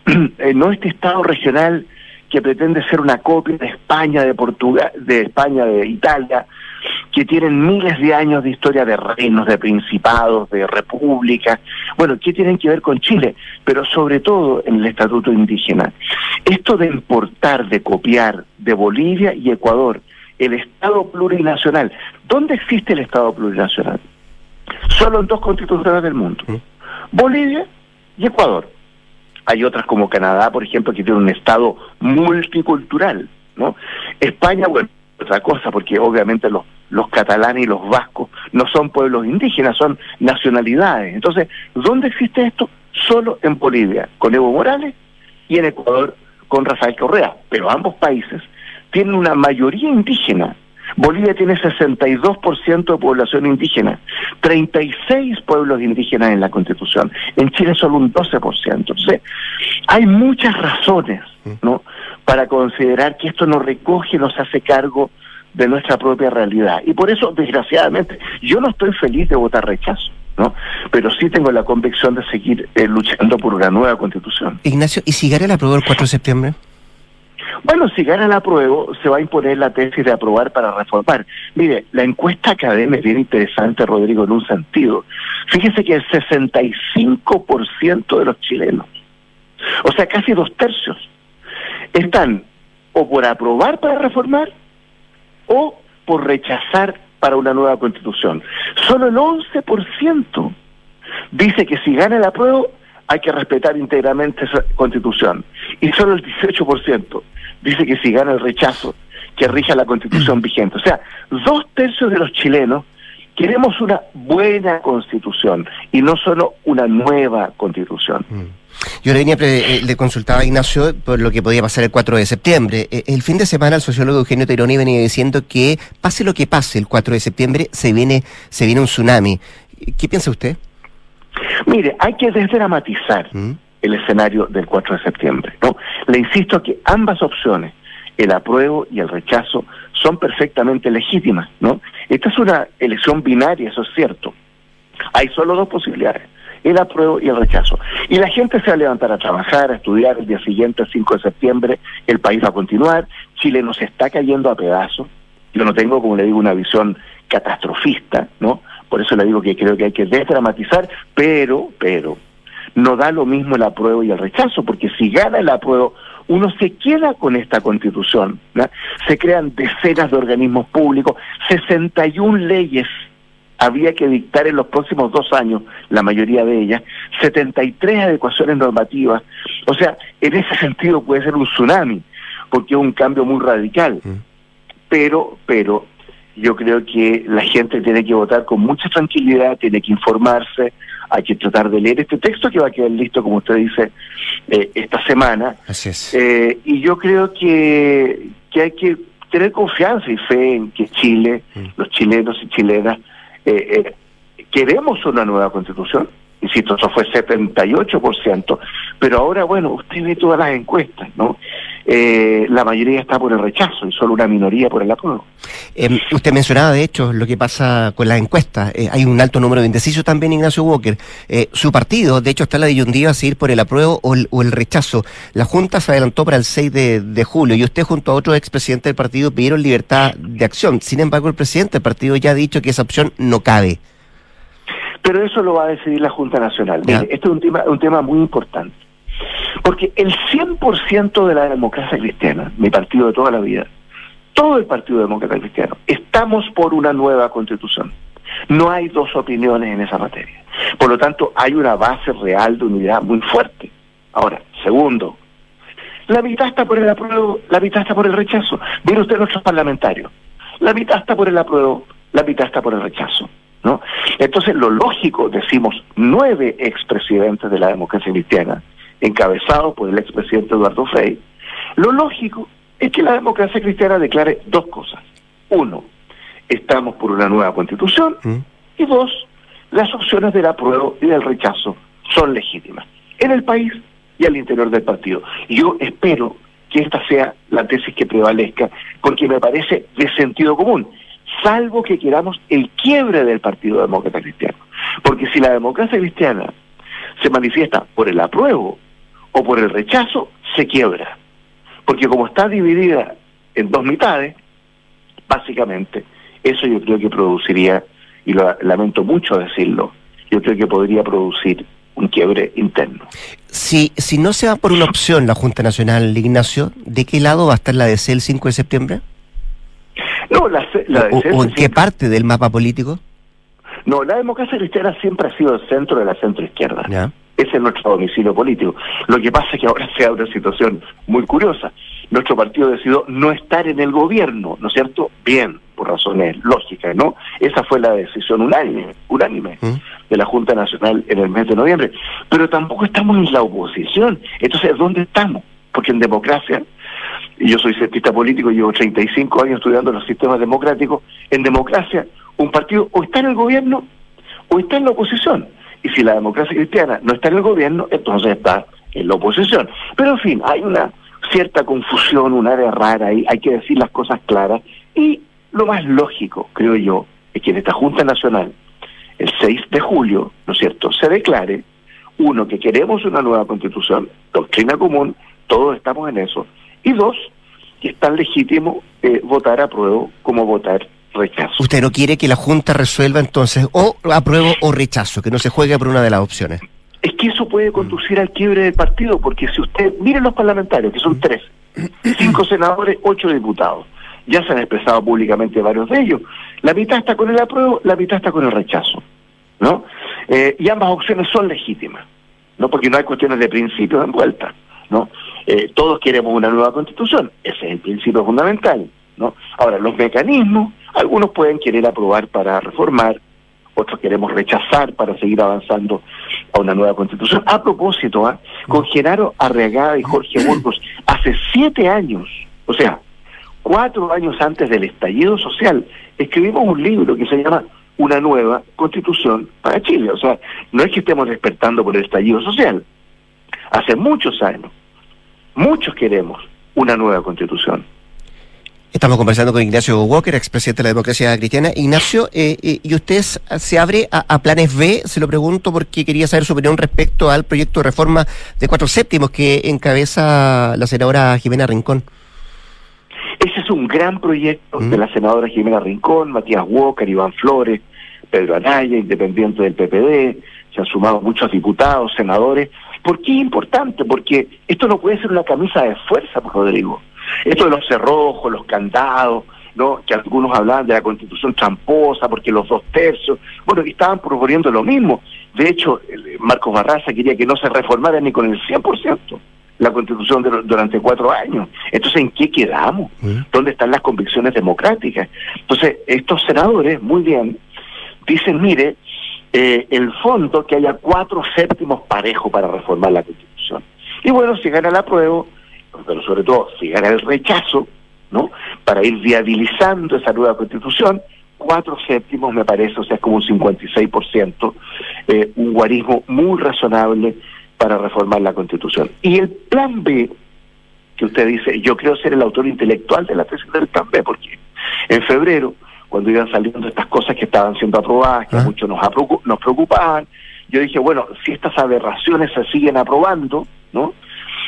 Eh, no este Estado regional que pretende ser una copia de España, de Portugal, de España, de Italia, que tienen miles de años de historia de reinos, de principados, de repúblicas, bueno, ¿qué tienen que ver con Chile? Pero sobre todo en el Estatuto Indígena. Esto de importar, de copiar de Bolivia y Ecuador el Estado plurinacional. ¿Dónde existe el Estado plurinacional? Solo en dos constituciones del mundo. Bolivia y Ecuador. Hay otras como Canadá, por ejemplo, que tiene un Estado multicultural, ¿no? España, bueno, otra cosa, porque obviamente los, los catalanes y los vascos no son pueblos indígenas, son nacionalidades. Entonces, ¿dónde existe esto? Solo en Bolivia, con Evo Morales, y en Ecuador, con Rafael Correa. Pero ambos países tienen una mayoría indígena. Bolivia tiene 62% de población indígena, 36 pueblos indígenas en la Constitución. En Chile solo un 12%. Entonces, hay muchas razones, ¿no? para considerar que esto nos recoge, nos hace cargo de nuestra propia realidad. Y por eso, desgraciadamente, yo no estoy feliz de votar rechazo. ¿no? Pero sí tengo la convicción de seguir eh, luchando por una nueva constitución. Ignacio, ¿y si gana la prueba el 4 de septiembre? Bueno, si gana la prueba, se va a imponer la tesis de aprobar para reformar. Mire, la encuesta académica es bien interesante, Rodrigo, en un sentido. Fíjese que el 65% de los chilenos, o sea, casi dos tercios, están o por aprobar para reformar o por rechazar para una nueva constitución. Solo el 11% dice que si gana el apruebo hay que respetar íntegramente esa constitución. Y solo el 18% dice que si gana el rechazo, que rija la constitución vigente. O sea, dos tercios de los chilenos queremos una buena constitución y no solo una nueva constitución. Mm. Yo le, venía, eh, le consultaba a Ignacio por lo que podía pasar el 4 de septiembre. Eh, el fin de semana el sociólogo Eugenio Teroni venía diciendo que pase lo que pase el 4 de septiembre se viene, se viene un tsunami. ¿Qué piensa usted? Mire, hay que desdramatizar. ¿Mm? el escenario del 4 de septiembre. ¿no? Le insisto que ambas opciones, el apruebo y el rechazo, son perfectamente legítimas. ¿no? Esta es una elección binaria, eso es cierto. Hay solo dos posibilidades, el apruebo y el rechazo. Y la gente se va a levantar a trabajar, a estudiar el día siguiente, el 5 de septiembre, el país va a continuar, Chile nos está cayendo a pedazos. Yo no tengo, como le digo, una visión catastrofista, ¿no? Por eso le digo que creo que hay que desdramatizar, pero, pero, no da lo mismo el apruebo y el rechazo, porque si gana el apruebo, uno se queda con esta constitución, ¿no? se crean decenas de organismos públicos, 61 leyes había que dictar en los próximos dos años, la mayoría de ellas, 73 adecuaciones normativas, o sea, en ese sentido puede ser un tsunami, porque es un cambio muy radical, pero, pero yo creo que la gente tiene que votar con mucha tranquilidad, tiene que informarse, hay que tratar de leer este texto que va a quedar listo, como usted dice, eh, esta semana. Así es. Eh, y yo creo que, que hay que tener confianza y fe en que Chile, los chilenos y chilenas, eh, eh, queremos una nueva constitución. Insisto, eso fue 78%, pero ahora, bueno, usted ve todas las encuestas, ¿no? Eh, la mayoría está por el rechazo y solo una minoría por el apruebo. Eh, usted mencionaba, de hecho, lo que pasa con las encuestas. Eh, hay un alto número de indecisos también, Ignacio Walker. Eh, su partido, de hecho, está la disyuntiva a seguir por el apruebo o el, o el rechazo. La Junta se adelantó para el 6 de, de julio y usted, junto a otros expresidentes del partido, pidieron libertad de acción. Sin embargo, el presidente del partido ya ha dicho que esa opción no cabe. Pero eso lo va a decidir la Junta Nacional. Mire, esto es un tema, un tema muy importante. Porque el 100% de la democracia cristiana, mi partido de toda la vida, todo el Partido Demócrata Cristiano, estamos por una nueva constitución. No hay dos opiniones en esa materia. Por lo tanto, hay una base real de unidad muy fuerte. Ahora, segundo, la mitad está por el apruebo, la mitad está por el rechazo. Mire usted nuestros parlamentarios. La mitad está por el apruebo, la mitad está por el rechazo. ¿No? Entonces, lo lógico, decimos, nueve expresidentes de la democracia cristiana, encabezados por el expresidente Eduardo Frei, lo lógico es que la democracia cristiana declare dos cosas. Uno, estamos por una nueva constitución. Y dos, las opciones del apruebo y del rechazo son legítimas en el país y al interior del partido. Yo espero que esta sea la tesis que prevalezca, porque me parece de sentido común, salvo que queramos el quiebre del Partido Demócrata Cristiano. Porque si la democracia cristiana se manifiesta por el apruebo o por el rechazo, se quiebra. Porque como está dividida en dos mitades, básicamente, eso yo creo que produciría, y lo lamento mucho decirlo, yo creo que podría producir un quiebre interno. Si, si no se va por una opción la Junta Nacional, Ignacio, ¿de qué lado va a estar la DC el 5 de septiembre? No, la, la o, o en qué parte del mapa político? No, la democracia cristiana siempre ha sido el centro de la centroizquierda. Ya. Ese es nuestro domicilio político. Lo que pasa es que ahora se abre una situación muy curiosa. Nuestro partido decidió no estar en el gobierno, ¿no es cierto? Bien, por razones lógicas, ¿no? Esa fue la decisión unánime, unánime de la Junta Nacional en el mes de noviembre. Pero tampoco estamos en la oposición. Entonces, ¿dónde estamos? Porque en democracia, y yo soy cientista político, llevo 35 años estudiando los sistemas democráticos, en democracia un partido o está en el gobierno o está en la oposición. Y si la democracia cristiana no está en el gobierno, entonces está en la oposición. Pero en fin, hay una cierta confusión, un área rara ahí, hay que decir las cosas claras. Y lo más lógico, creo yo, es que en esta Junta Nacional, el 6 de julio, ¿no es cierto?, se declare, uno, que queremos una nueva constitución, doctrina común, todos estamos en eso, y dos, que es tan legítimo eh, votar apruebo como votar rechazo. Usted no quiere que la Junta resuelva entonces o apruebo o rechazo, que no se juegue por una de las opciones. Es que eso puede conducir al quiebre del partido, porque si usted, miren los parlamentarios, que son tres, cinco senadores, ocho diputados, ya se han expresado públicamente varios de ellos. La mitad está con el apruebo, la mitad está con el rechazo, ¿no? Eh, y ambas opciones son legítimas, ¿no? Porque no hay cuestiones de principios envueltas, ¿no? Eh, todos queremos una nueva constitución, ese es el principio fundamental, ¿no? Ahora, los mecanismos, algunos pueden querer aprobar para reformar, otros queremos rechazar para seguir avanzando a una nueva constitución. A propósito, ¿ah? con Genaro Arriagada y Jorge Burgos, hace siete años, o sea, cuatro años antes del estallido social, escribimos un libro que se llama Una nueva constitución para Chile. O sea, no es que estemos despertando por el estallido social. hace muchos años. Muchos queremos una nueva constitución. Estamos conversando con Ignacio Walker, expresidente de la democracia cristiana. Ignacio, eh, eh, ¿y usted se abre a, a, planes B? Se lo pregunto porque quería saber su opinión respecto al proyecto de reforma de cuatro séptimos que encabeza la senadora Jimena Rincón. Ese es un gran proyecto de la senadora Jimena Rincón, Matías Walker, Iván Flores, Pedro Anaya, independiente del PPD, se han sumado muchos diputados, senadores. ¿Por qué es importante? Porque esto no puede ser una camisa de fuerza, pues, Rodrigo. Esto de los cerrojos, los candados, ¿no? que algunos hablaban de la constitución tramposa, porque los dos tercios, bueno, que estaban proponiendo lo mismo. De hecho, Marcos Barraza quería que no se reformara ni con el 100% la constitución de, durante cuatro años. Entonces, ¿en qué quedamos? ¿Dónde están las convicciones democráticas? Entonces, estos senadores, muy bien, dicen, mire, eh, el fondo que haya cuatro séptimos parejos para reformar la constitución. Y bueno, si gana la prueba, pero sobre todo si gana el rechazo, ¿no? Para ir viabilizando esa nueva constitución, cuatro séptimos me parece, o sea, es como un 56%, eh, un guarismo muy razonable para reformar la constitución. Y el plan B, que usted dice, yo creo ser el autor intelectual de la tesis del plan B, porque en febrero, cuando iban saliendo estas cosas que estaban siendo aprobadas, que muchos nos, nos preocupaban, yo dije, bueno, si estas aberraciones se siguen aprobando, ¿no?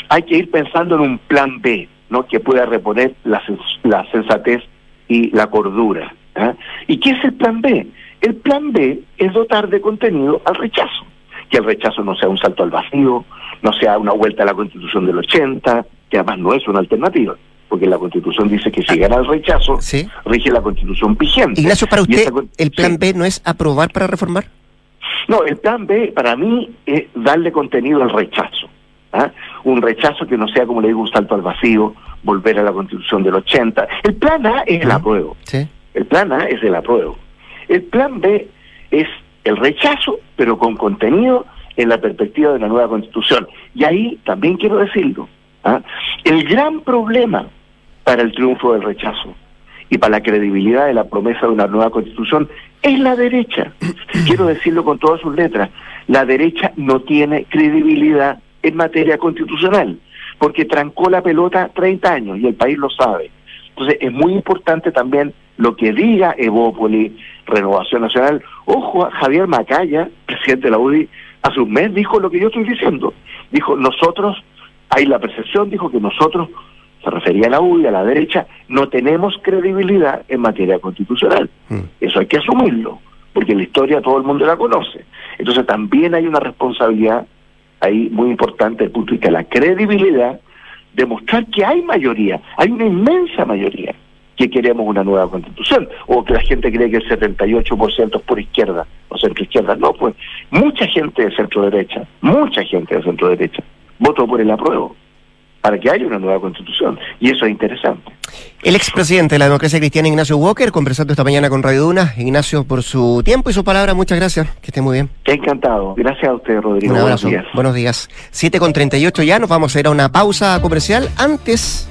hay que ir pensando en un plan B, ¿no? Que pueda reponer la, la sensatez y la cordura. ¿ah? ¿Y qué es el plan B? El plan B es dotar de contenido al rechazo. Que el rechazo no sea un salto al vacío, no sea una vuelta a la constitución del 80, que además no es una alternativa, porque la constitución dice que si gana el rechazo, rige la constitución vigente. Ignacio, para usted, ¿el plan B no es aprobar para reformar? No, el plan B para mí es darle contenido al rechazo. ¿ah? un rechazo que no sea, como le digo, un salto al vacío, volver a la constitución del 80. El plan A es el apruebo. El plan A es el apruebo. El plan B es el rechazo, pero con contenido en la perspectiva de la nueva constitución. Y ahí también quiero decirlo, ¿ah? el gran problema para el triunfo del rechazo y para la credibilidad de la promesa de una nueva constitución es la derecha. Quiero decirlo con todas sus letras, la derecha no tiene credibilidad en materia constitucional, porque trancó la pelota 30 años y el país lo sabe. Entonces es muy importante también lo que diga Evópoli, Renovación Nacional. Ojo, Javier Macaya, presidente de la UDI, hace un mes dijo lo que yo estoy diciendo. Dijo, nosotros, hay la percepción, dijo que nosotros, se refería a la UDI, a la derecha, no tenemos credibilidad en materia constitucional. Mm. Eso hay que asumirlo, porque la historia todo el mundo la conoce. Entonces también hay una responsabilidad ahí muy importante el punto de vista de la credibilidad, demostrar que hay mayoría, hay una inmensa mayoría que queremos una nueva constitución, o que la gente cree que el 78% es por izquierda o centro izquierda. No, pues mucha gente de centro derecha, mucha gente de centro derecha votó por el apruebo para que haya una nueva constitución. Y eso es interesante. El expresidente de la democracia cristiana, Ignacio Walker, conversando esta mañana con Radio Duna. Ignacio, por su tiempo y su palabra, muchas gracias. Que esté muy bien. Encantado. Gracias a usted, Rodrigo. Un abrazo. Buenos días. Buenos días. 7 con 38 ya, nos vamos a ir a una pausa comercial. Antes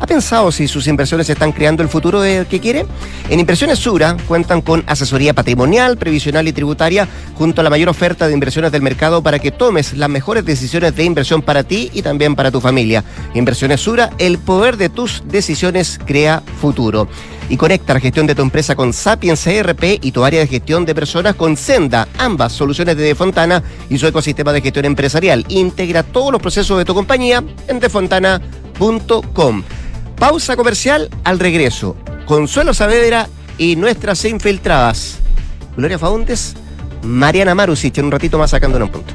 ¿Ha pensado si sus inversiones están creando el futuro de que quiere? En Inversiones Sura cuentan con asesoría patrimonial, previsional y tributaria junto a la mayor oferta de inversiones del mercado para que tomes las mejores decisiones de inversión para ti y también para tu familia. Inversiones Sura, el poder de tus decisiones crea futuro. Y conecta la gestión de tu empresa con Sapiens CRP y tu área de gestión de personas con Senda, ambas soluciones de Defontana y su ecosistema de gestión empresarial. Integra todos los procesos de tu compañía en defontana.com. Pausa comercial al regreso. Consuelo Saavedra y nuestras infiltradas. Gloria Faundes, Mariana Marusich en un ratito más sacándonos un punto.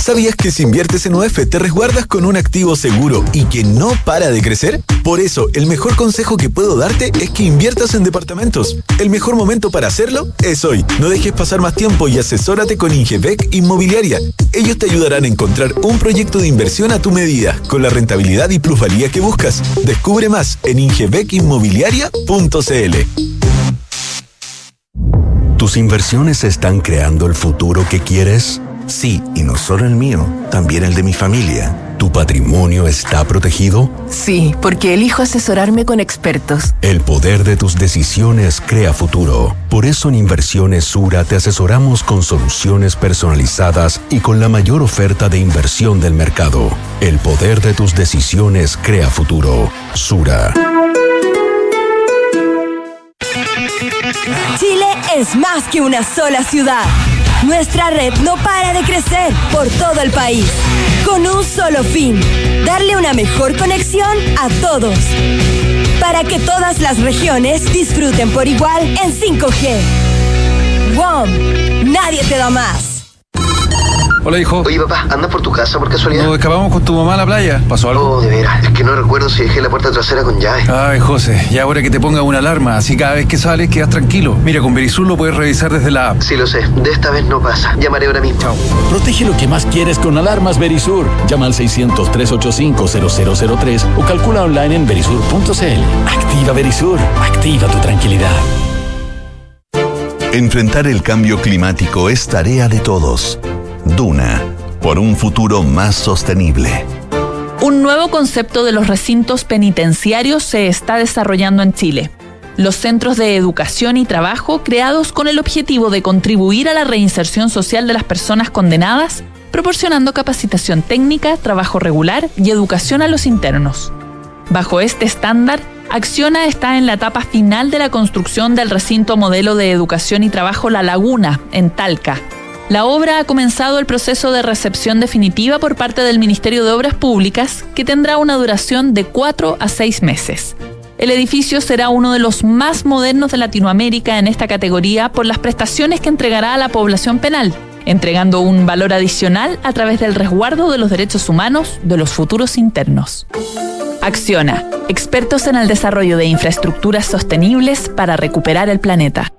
¿Sabías que si inviertes en UF te resguardas con un activo seguro y que no para de crecer? Por eso, el mejor consejo que puedo darte es que inviertas en departamentos. El mejor momento para hacerlo es hoy. No dejes pasar más tiempo y asesórate con Ingebec Inmobiliaria. Ellos te ayudarán a encontrar un proyecto de inversión a tu medida, con la rentabilidad y plusvalía que buscas. Descubre más en ingebecinmobiliaria.cl. ¿Tus inversiones están creando el futuro que quieres? Sí, y no solo el mío, también el de mi familia. ¿Tu patrimonio está protegido? Sí, porque elijo asesorarme con expertos. El poder de tus decisiones crea futuro. Por eso en Inversiones Sura te asesoramos con soluciones personalizadas y con la mayor oferta de inversión del mercado. El poder de tus decisiones crea futuro. Sura. Chile es más que una sola ciudad. Nuestra red no para de crecer por todo el país, con un solo fin, darle una mejor conexión a todos, para que todas las regiones disfruten por igual en 5G. WOM, nadie te da más. Hola, hijo. Oye, papá, ¿andas por tu casa por casualidad? Nos escapamos con tu mamá a la playa. ¿Pasó algo? Oh, de veras. Es que no recuerdo si dejé la puerta trasera con llave. Ay, José, ya ahora que te ponga una alarma, así cada vez que sales quedas tranquilo. Mira, con Verisur lo puedes revisar desde la app. Sí, lo sé. De esta vez no pasa. Llamaré ahora mismo. Protege lo que más quieres con alarmas Verisur. Llama al 600-385-0003 o calcula online en verisur.cl. Activa Verisur. Activa tu tranquilidad. Enfrentar el cambio climático es tarea de todos. Duna, por un futuro más sostenible. Un nuevo concepto de los recintos penitenciarios se está desarrollando en Chile. Los centros de educación y trabajo creados con el objetivo de contribuir a la reinserción social de las personas condenadas, proporcionando capacitación técnica, trabajo regular y educación a los internos. Bajo este estándar, Acciona está en la etapa final de la construcción del recinto modelo de educación y trabajo La Laguna, en Talca. La obra ha comenzado el proceso de recepción definitiva por parte del Ministerio de Obras Públicas, que tendrá una duración de cuatro a seis meses. El edificio será uno de los más modernos de Latinoamérica en esta categoría por las prestaciones que entregará a la población penal, entregando un valor adicional a través del resguardo de los derechos humanos de los futuros internos. Acciona, expertos en el desarrollo de infraestructuras sostenibles para recuperar el planeta.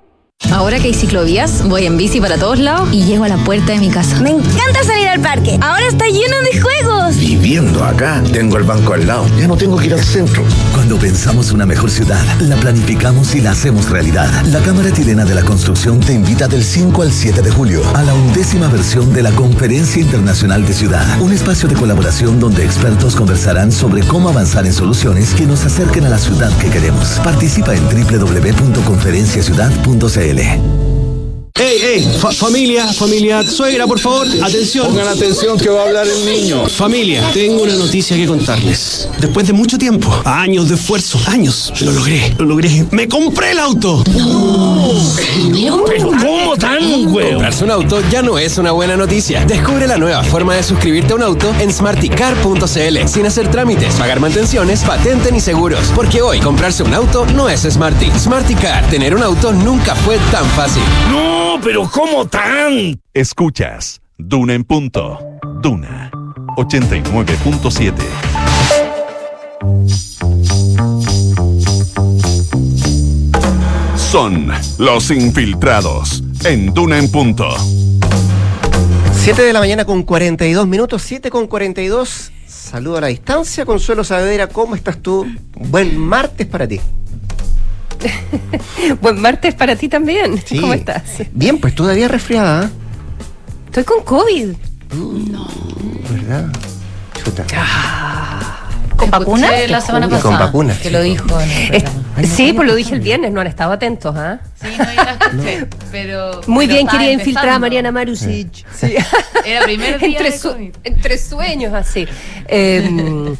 Ahora que hay ciclovías, voy en bici para todos lados y llego a la puerta de mi casa. Me encanta salir al parque. Ahora está lleno de juegos. Viviendo acá, tengo el banco al lado. Ya no tengo que ir al centro. Cuando pensamos una mejor ciudad, la planificamos y la hacemos realidad. La Cámara Chilena de la Construcción te invita del 5 al 7 de julio a la undécima versión de la Conferencia Internacional de Ciudad. Un espacio de colaboración donde expertos conversarán sobre cómo avanzar en soluciones que nos acerquen a la ciudad que queremos. Participa en www.conferenciaciudad.cl. RL. ¡Ey, ey! Fa- familia, familia, suegra, por favor, atención. Pongan atención que va a hablar el niño. Familia, tengo una noticia que contarles. Después de mucho tiempo, años de esfuerzo, años, lo logré, lo logré. ¡Me compré el auto! Pero ¿cómo tan, güey? Comprarse un auto ya no es una buena noticia. Descubre la nueva forma de suscribirte a un auto en smarticar.cl sin hacer trámites, pagar mantenciones, patente ni seguros. Porque hoy comprarse un auto no es Smarty. Smarticar, tener un auto nunca fue tan fácil. No, pero ¿cómo tan? Escuchas Duna en punto. Duna 89.7. Son los infiltrados en Duna en punto. 7 de la mañana con 42 minutos, 7 con 42. Saludo a la distancia, Consuelo Saavedra, ¿cómo estás tú? Buen martes para ti. Buen martes para ti también. Sí. ¿Cómo estás? Bien, pues todavía resfriada, ¿eh? Estoy con COVID. ¿verdad? Chuta. ¿Con vacuna? Escuché la semana Con pasada. vacuna, Que sí. lo dijo en el Es- programa. sí, pues lo dije el viernes, no han estado atentos, ¿ah? Sí, no, yo la escuché. Pero. Muy pero bien, quería infiltrar a. Mariana Marusic. Sí. Era primer día entre, su- entre sueños, así. Eh,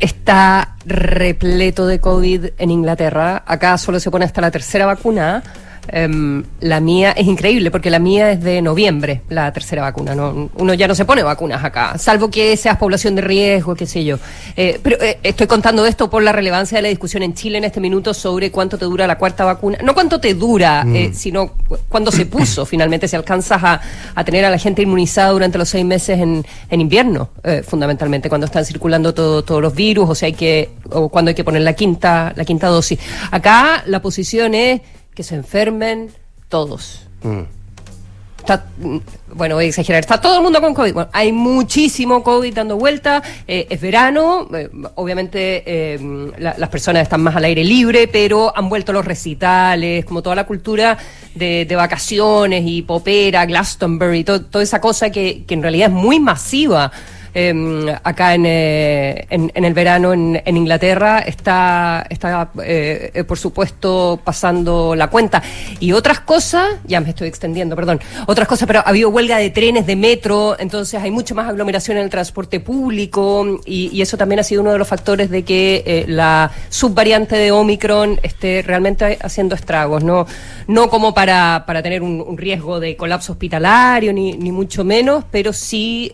está repleto de COVID en Inglaterra. Acá solo se pone hasta la tercera vacuna. Em, la mía es increíble porque la mía es de noviembre, la tercera vacuna. No, uno ya no se pone vacunas acá, salvo que seas población de riesgo, qué sé yo. Eh, pero eh, estoy contando esto por la relevancia de la discusión en Chile en este minuto sobre cuánto te dura la cuarta vacuna. No cuánto te dura, Mm. eh, sino cu- cuándo se puso finalmente, si alcanzas a, a tener a la gente inmunizada durante los seis meses en, en invierno, fundamentalmente, cuando están circulando todo- todos los virus, o sea, hay que, o cuando hay que poner la quinta, la quinta dosis. Acá la posición es que se enfermen todos. Está, bueno, voy a exagerar, está todo el mundo con COVID. Bueno, hay muchísimo COVID dando vuelta, eh, es verano, eh, obviamente eh, la- las personas están más al aire libre, pero han vuelto los recitales, como toda la cultura de, de vacaciones y popera, Glastonbury, to- toda esa cosa que, que en realidad es muy masiva. Eh, acá en, eh, en, en el verano en, en Inglaterra está, está eh, eh, por supuesto pasando la cuenta. Y otras cosas ya me estoy extendiendo perdón otras cosas pero ha habido huelga de trenes de metro entonces hay mucho más aglomeración en el transporte público y, eso también ha sido uno de los factores de que la subvariante de Omicron esté realmente haciendo estragos no no como para, para tener un, un riesgo de colapso hospitalario ni, ni mucho menos pero sí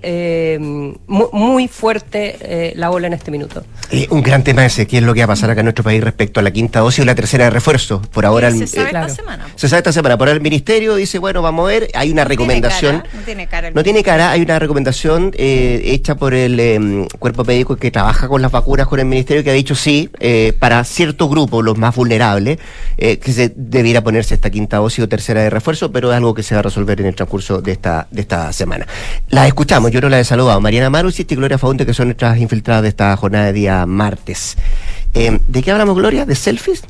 mu- muy fuerte eh, la ola en este minuto Eh, un gran tema ese, qué es lo que va a pasar acá en nuestro país respecto a la quinta dosis o la tercera de refuerzo. Por ahora el- se sabe eh, esta semana. se sabe esta semana. Por ahora el ministerio dice, bueno, vamos a ver, hay una recomendación. No tiene cara. el- No tiene cara, hay una recomendación eh, hecha por el eh, cuerpo médico que trabaja con las vacunas con el ministerio que ha dicho sí, eh, para cierto grupo, los más vulnerables, eh, que se debiera ponerse esta quinta dosis o tercera de refuerzo, pero es algo que se va a resolver en el transcurso de esta, de esta semana. La escuchamos, yo no la he saludado, Mariana Marusic y Gloria Faunte, que son nuestras infiltradas de esta jornada de día martes. Eh, ¿De qué hablamos, Gloria? ¿De selfies?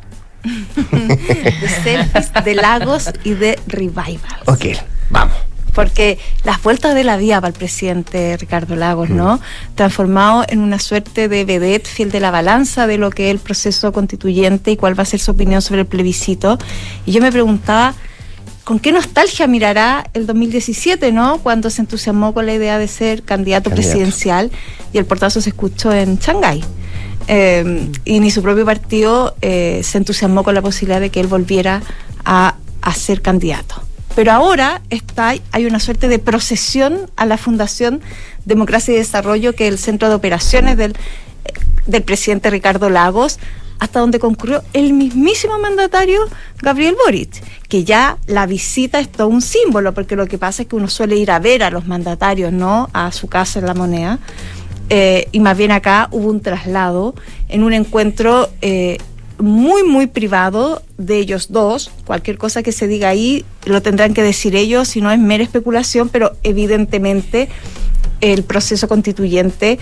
de selfies, de lagos y de revival. Ok, vamos. Porque las vueltas de la vía para el presidente Ricardo Lagos, ¿no? Transformado en una suerte de vedette fiel de la balanza de lo que es el proceso constituyente y cuál va a ser su opinión sobre el plebiscito. Y yo me preguntaba, ¿con qué nostalgia mirará el 2017, ¿no? Cuando se entusiasmó con la idea de ser candidato, Candidato. presidencial y el portazo se escuchó en Shanghái. Eh, y ni su propio partido eh, se entusiasmó con la posibilidad de que él volviera a, a ser candidato. Pero ahora está, hay una suerte de procesión a la Fundación Democracia y Desarrollo, que es el centro de operaciones del, eh, del presidente Ricardo Lagos, hasta donde concurrió el mismísimo mandatario Gabriel Boric, que ya la visita es todo un símbolo, porque lo que pasa es que uno suele ir a ver a los mandatarios, ¿no? A su casa en la moneda. Eh, y más bien acá hubo un traslado en un encuentro eh, muy, muy privado de ellos dos. Cualquier cosa que se diga ahí lo tendrán que decir ellos, si no es mera especulación, pero evidentemente el proceso constituyente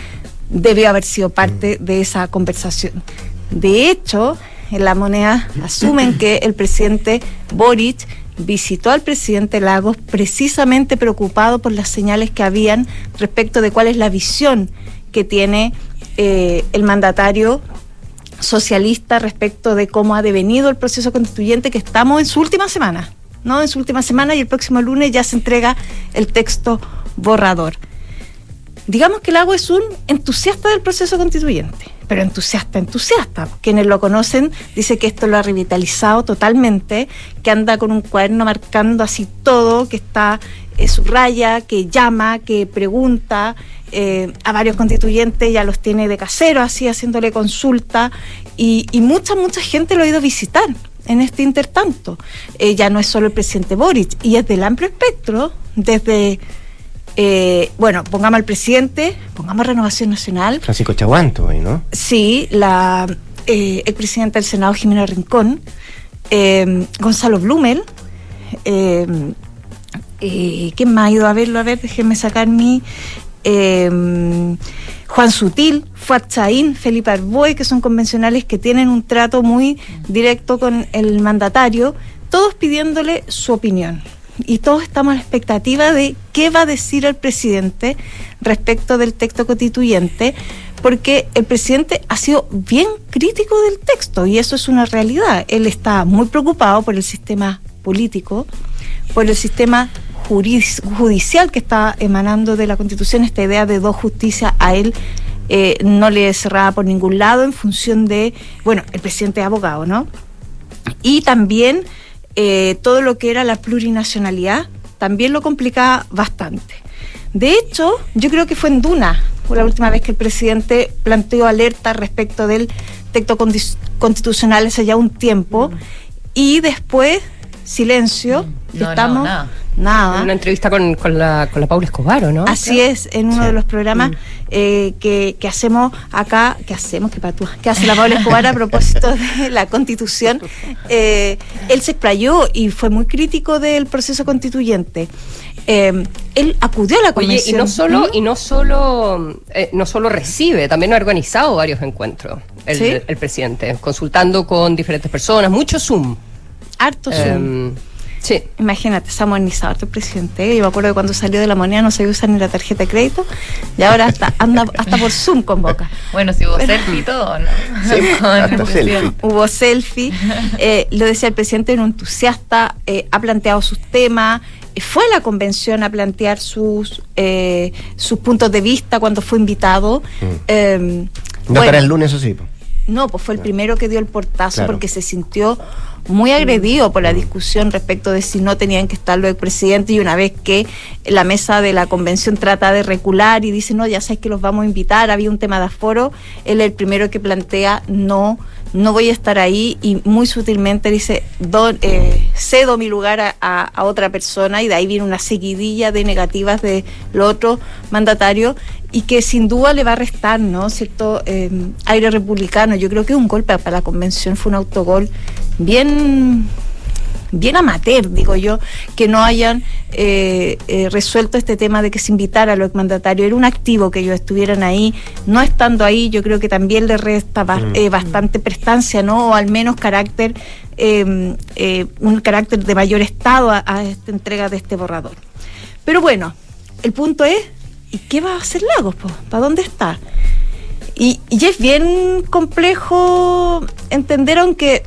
debió haber sido parte de esa conversación. De hecho, en la moneda asumen que el presidente Boric visitó al presidente Lagos precisamente preocupado por las señales que habían respecto de cuál es la visión que tiene eh, el mandatario socialista respecto de cómo ha devenido el proceso constituyente que estamos en su última semana, ¿no? En su última semana y el próximo lunes ya se entrega el texto borrador. Digamos que Lago es un entusiasta del proceso constituyente, pero entusiasta, entusiasta. Quienes lo conocen dice que esto lo ha revitalizado totalmente, que anda con un cuaderno marcando así todo, que está eh, subraya, que llama, que pregunta eh, a varios constituyentes, ya los tiene de casero, así haciéndole consulta, y, mucha, mucha gente lo ha ido a visitar en este intertanto. Eh, ya no es solo el presidente Boric, y es del amplio espectro, desde eh, bueno, pongamos al presidente, pongamos Renovación Nacional. Francisco Chaguanto, ¿no? Sí, la eh, el presidente del Senado, Jimena Rincón, eh, Gonzalo Blumel, eh, eh, ¿quién más ha ido a verlo? A ver, déjenme sacar mi... eh, Juan Sutil, Fuad Chaín, Felipe Arboe, que son convencionales que tienen un trato muy directo con el mandatario, todos pidiéndole su opinión y todos estamos a la expectativa de qué va a decir el presidente respecto del texto constituyente, porque el presidente ha sido bien crítico del texto y eso es una realidad. Él está muy preocupado por el sistema político, por el sistema judicial que está emanando de la Constitución, esta idea de dos justicias a él. eh, no le es cerrada por ningún lado en función de, bueno, el presidente es abogado, ¿no? Y también eh, todo lo que era la plurinacionalidad también lo complicaba bastante. De hecho, yo creo que fue en Duna la última vez que el presidente planteó alerta respecto del texto constitucional hace ya un tiempo y después silencio. Mm. No, estamos, no, nada. nada. Una entrevista con, con, la, con la Paula Escobar, ¿o ¿no? Así Creo. es, en uno de los programas eh, que, que hacemos acá, que hacemos, que patúa, que hace la Paula Escobar a propósito de la constitución, eh, él se explayó y fue muy crítico del proceso constituyente. Eh, él acudió a la Oye, convención. y no solo, ¿Mm? y no solo, eh, no solo recibe, también ha organizado varios encuentros el, ¿Sí? el presidente, consultando con diferentes personas, mucho Zoom. Harto Zoom. Em, sí. Imagínate, se ha modernizado harto el presidente. Yo me acuerdo que cuando salió de la moneda no sabía usar ni la tarjeta de crédito y ahora hasta anda hasta por Zoom con boca. Bueno, si hubo selfie y todo, ¿no? El hasta selfie. Hubo selfie, eh, lo decía el presidente, era un entusiasta, eh, ha planteado sus temas, eh, fue a la convención a plantear sus, eh, sus puntos de vista cuando fue invitado. Eh, No bueno, para el lunes, eso sí. No, pues fue el primero que dio el portazo Claro. porque se sintió muy agredido por la discusión respecto de si no tenían que estar los expresidentes y una vez que la mesa de la convención trata de recular y dice, no, ya sabes que los vamos a invitar, había un tema de aforo, él es el primero que plantea, no, no voy a estar ahí y muy sutilmente dice, "Don- eh, cedo mi lugar a, otra persona y de ahí viene una seguidilla de negativas de los otros mandatarios y que sin duda le va a restar, ¿no? Cierto eh, aire republicano. Yo creo que un golpe para la convención fue un autogol bien bien amateur, digo yo, que no hayan eh, eh, resuelto este tema de que se invitara a los mandatarios. Era un activo que ellos estuvieran ahí. No estando ahí, yo creo que también le resta Mm. eh, bastante prestancia, ¿no? O al menos carácter, eh, un carácter de mayor estado a, a esta entrega de este borrador. Pero bueno, el punto es, ¿y qué va a hacer Lagos? po? ¿Para dónde está? Y, y es bien complejo entender, aunque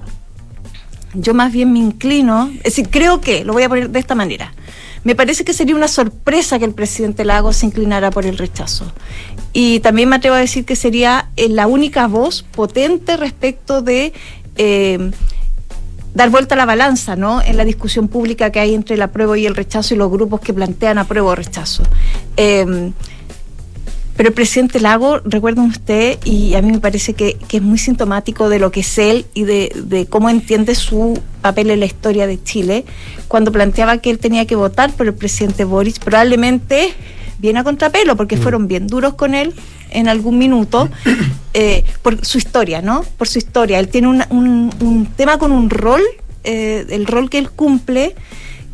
yo más bien me inclino, es decir, creo que, lo voy a poner de esta manera, me parece que sería una sorpresa que el presidente Lagos se inclinara por el rechazo. Y también me atrevo a decir que sería eh, la única voz potente respecto de eh, dar vuelta a la balanza, ¿no? En la discusión pública que hay entre el apruebo y el rechazo y los grupos que plantean apruebo o rechazo. Eh, pero el presidente Lago, recuerden usted, y a mí me parece que, que es muy sintomático de lo que es él y de, de cómo entiende su papel en la historia de Chile, cuando planteaba que él tenía que votar por el presidente Boris, probablemente bien a contrapelo, porque fueron bien duros con él en algún minuto, eh, por su historia, ¿no? Por su historia. Él tiene un, un- un tema con un rol, eh, el rol que él cumple,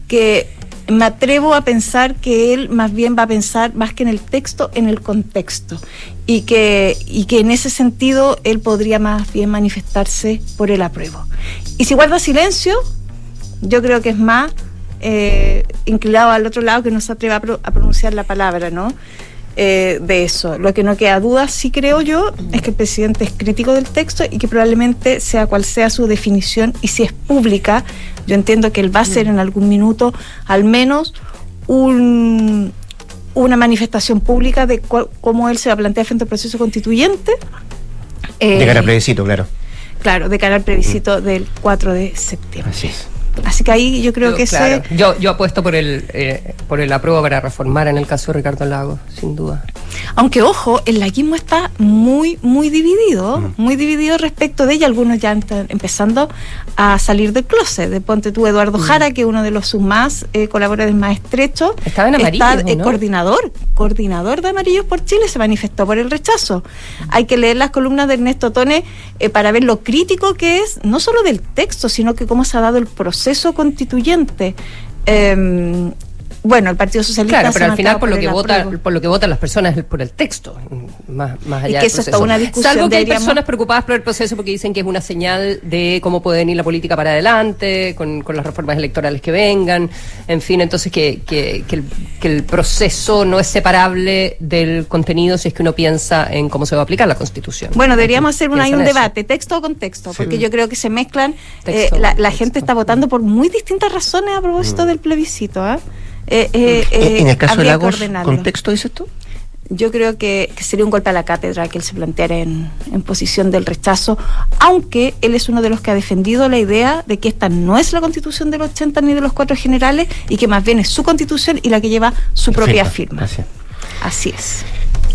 que me atrevo a pensar que él más bien va a pensar más que en el texto, en el contexto. Y que, y que en ese sentido él podría más bien manifestarse por el apruebo. Y si guarda silencio, yo creo que es más eh, inclinado al otro lado que no se atreve a, pro- a pronunciar la palabra, ¿no? Eh, de eso. Lo que no queda duda, sí creo yo, es que el presidente es crítico del texto y que probablemente sea cual sea su definición y si es pública, yo entiendo que él va a ser en algún minuto al menos un, una manifestación pública de cuál- cómo él se va a plantear frente al proceso constituyente. Eh, De cara a plebiscito, claro. Claro, de cara al plebiscito del 4 de septiembre. Así es. Así que ahí yo creo Yo, que claro, ese... yo, yo apuesto por el, eh, por el apruebo para reformar en el caso de Ricardo Lago, sin duda. Aunque ojo, el laguismo está muy, muy dividido, muy dividido respecto de ella. Algunos ya están empezando a salir del closet. De ponte tú, Eduardo Jara, que es uno de los sus más eh, colaboradores más estrechos. Estaba en amarillo, Está, eh, ¿no? coordinador, coordinador de Amarillos por Chile, se manifestó por el rechazo. Hay que leer las columnas de Ernesto Tone eh, para ver lo crítico que es, no solo del texto, sino que cómo se ha dado el proceso constituyente. Em, bueno, el Partido Socialista Claro, pero al final por lo que vota, por lo que votan las personas es por el texto, más, más allá que eso es toda una discusión, Salvo que hay personas preocupadas por el proceso porque dicen que es una señal de cómo puede venir la política para adelante, con, con las reformas electorales que vengan, en fin, entonces que, que, que el, que el proceso no es separable del contenido si es que uno piensa en cómo se va a aplicar la Constitución. Bueno, deberíamos hacer un, hay un eso. debate, texto o contexto, porque yo creo que se mezclan. Texto eh, la o la gente está votando por muy distintas razones a propósito del plebiscito. ¿ah? Eh, eh, eh, en el caso de Lagos. ¿contexto dices tú? Yo creo que, que sería un golpe a la cátedra que él se planteara en, en posición del rechazo, aunque él es uno de los que ha defendido la idea de que esta no es la constitución del 80 ni de los cuatro generales y que más bien es su constitución y la que lleva su propia firma. así. Así es.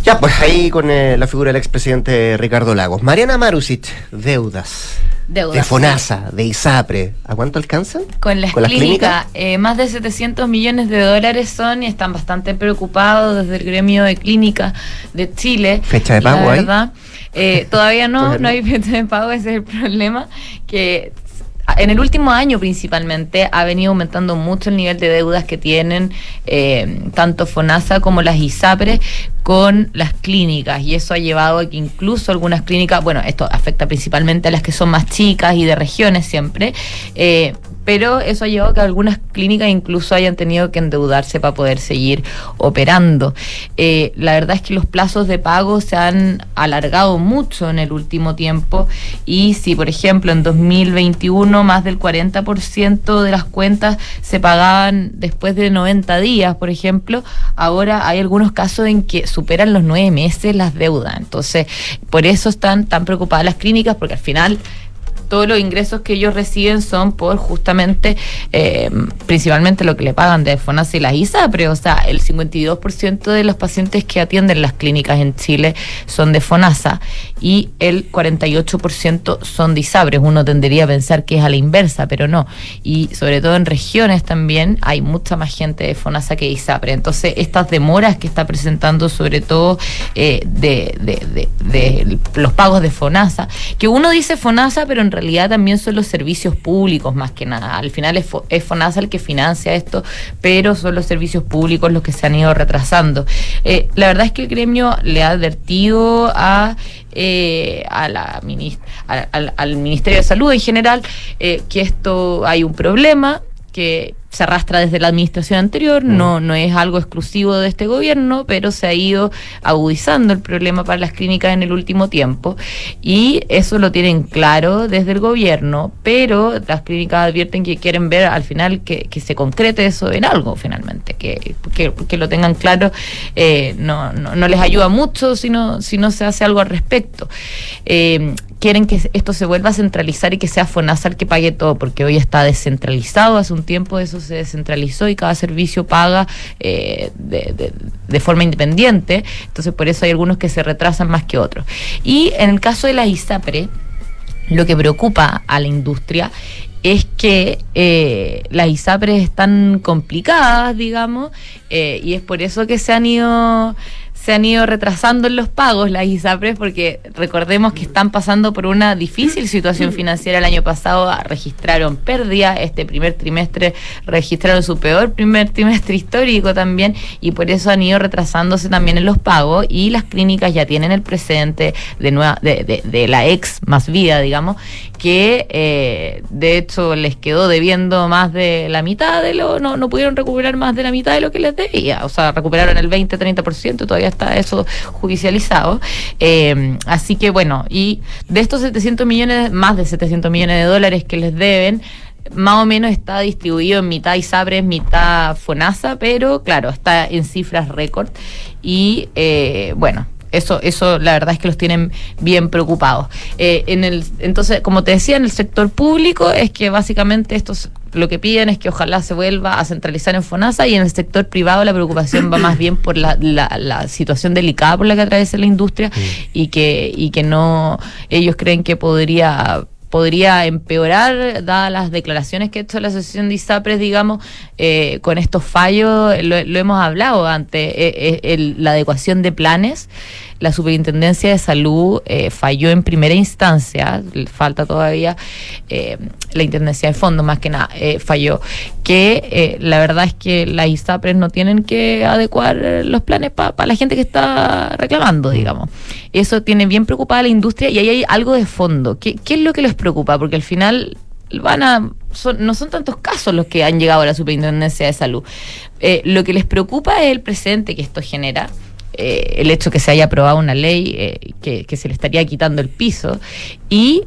Ya, pues ahí con eh, la figura del expresidente Ricardo Lagos. Mariana Marusic, deudas. Deudas, de FONASA, de ISAPRE, ¿a cuánto alcanzan? Con las ¿Con las clínicas, eh, más de 700 millones de dólares son y están bastante preocupados desde el gremio de clínicas de Chile. ¿Fecha de pago ahí? eh, todavía no, Todavía no hay fecha de pago, ese es el problema. Que en el último año principalmente ha venido aumentando mucho el nivel de deudas que tienen eh, tanto FONASA como las ISAPRES con las clínicas. Y eso ha llevado a que incluso algunas clínicas, bueno, esto afecta principalmente a las que son más chicas y de regiones siempre, eh, pero eso ha llevado a que algunas clínicas incluso hayan tenido que endeudarse para poder seguir operando. Eh, la verdad es que los plazos de pago se han alargado mucho en el último tiempo y si, por ejemplo, en 2021 más del 40% de las cuentas se pagaban después de 90 días, por ejemplo, ahora hay algunos casos en que superan los nueve meses las deudas. Entonces, por eso están tan preocupadas las clínicas, porque al final todos los ingresos que ellos reciben son por justamente, eh, principalmente lo que le pagan de FONASA y las ISAPRE. O sea, el 52% de los pacientes que atienden las clínicas en Chile son de FONASA y el 48% son de ISAPRE. Uno tendría a pensar que es a la inversa, pero no. Y sobre todo en regiones también hay mucha más gente de FONASA que de ISAPRE. Entonces, estas demoras que está presentando sobre todo eh, de- de los pagos de FONASA, que uno dice FONASA, pero en realidad también son los servicios públicos más que nada. Al final es, Fo- es FONASA el que financia esto, pero son los servicios públicos los que se han ido retrasando. Eh, la verdad es que el gremio le ha advertido a eh, a la minis- al, al- al Ministerio de Salud en general eh, que esto hay un problema que se arrastra desde la administración anterior, no, no es algo exclusivo de este gobierno, pero se ha ido agudizando el problema para las clínicas en el último tiempo y eso lo tienen claro desde el gobierno, pero las clínicas advierten que quieren ver al final que, que se concrete eso en algo finalmente, que, que, que lo tengan claro, eh, no, no, no les ayuda mucho si no, si no se hace algo al respecto. Eh, quieren que esto se vuelva a centralizar y que sea FONASA el que pague todo, porque hoy está descentralizado, hace un tiempo eso se descentralizó y cada servicio paga eh, de, forma independiente, entonces por eso hay algunos que se retrasan más que otros. Y en el caso de la ISAPRE, lo que preocupa a la industria es que eh, las ISAPRES están complicadas, digamos, eh, y es por eso que se han ido se han ido retrasando en los pagos las ISAPRES porque recordemos que están pasando por una difícil situación financiera. El año pasado, registraron pérdida, este primer trimestre registraron su peor primer trimestre histórico también y por eso han ido retrasándose también en los pagos y las clínicas ya tienen el precedente de, nueva, de, de- de la ex más vida, digamos, que eh, de hecho les quedó debiendo más de la mitad de lo, no, no pudieron recuperar más de la mitad de lo que les debía, o sea, recuperaron el 20-30%, todavía está eso judicializado. Eh, así que bueno, y de estos 700 millones, más de 700 millones de dólares que les deben, más o menos está distribuido en mitad ISAPRES, mitad FONASA, pero claro, está en cifras récord. Y eh, bueno, eso, eso la verdad es que los tienen bien preocupados. Eh, en el, entonces, como te decía, en el sector público es que básicamente estos lo que piden es que ojalá se vuelva a centralizar en FONASA y en el sector privado la preocupación va más bien por la, la, la situación delicada por la que atraviesa la industria y que y que no ellos creen que podría podría empeorar, dadas las declaraciones que ha hecho la Asociación de ISAPRES, digamos, eh, con estos fallos, lo, lo hemos hablado antes, eh, eh, el- la adecuación de planes, la Superintendencia de Salud eh, falló en primera instancia, falta todavía eh, la Intendencia de Fondos, más que nada, eh, falló, que eh, la verdad es que las ISAPRES no tienen que adecuar eh, los planes para la gente que está reclamando, digamos. Eso tiene bien preocupada a la industria y ahí hay algo de fondo. ¿Qué, qué es lo que les preocupa? Porque al final van a son- no son tantos casos los que han llegado a la superintendencia de salud. Eh, lo que les preocupa es el presente que esto genera. Eh, el hecho que se haya aprobado una ley eh, que, que se le estaría quitando el piso. Y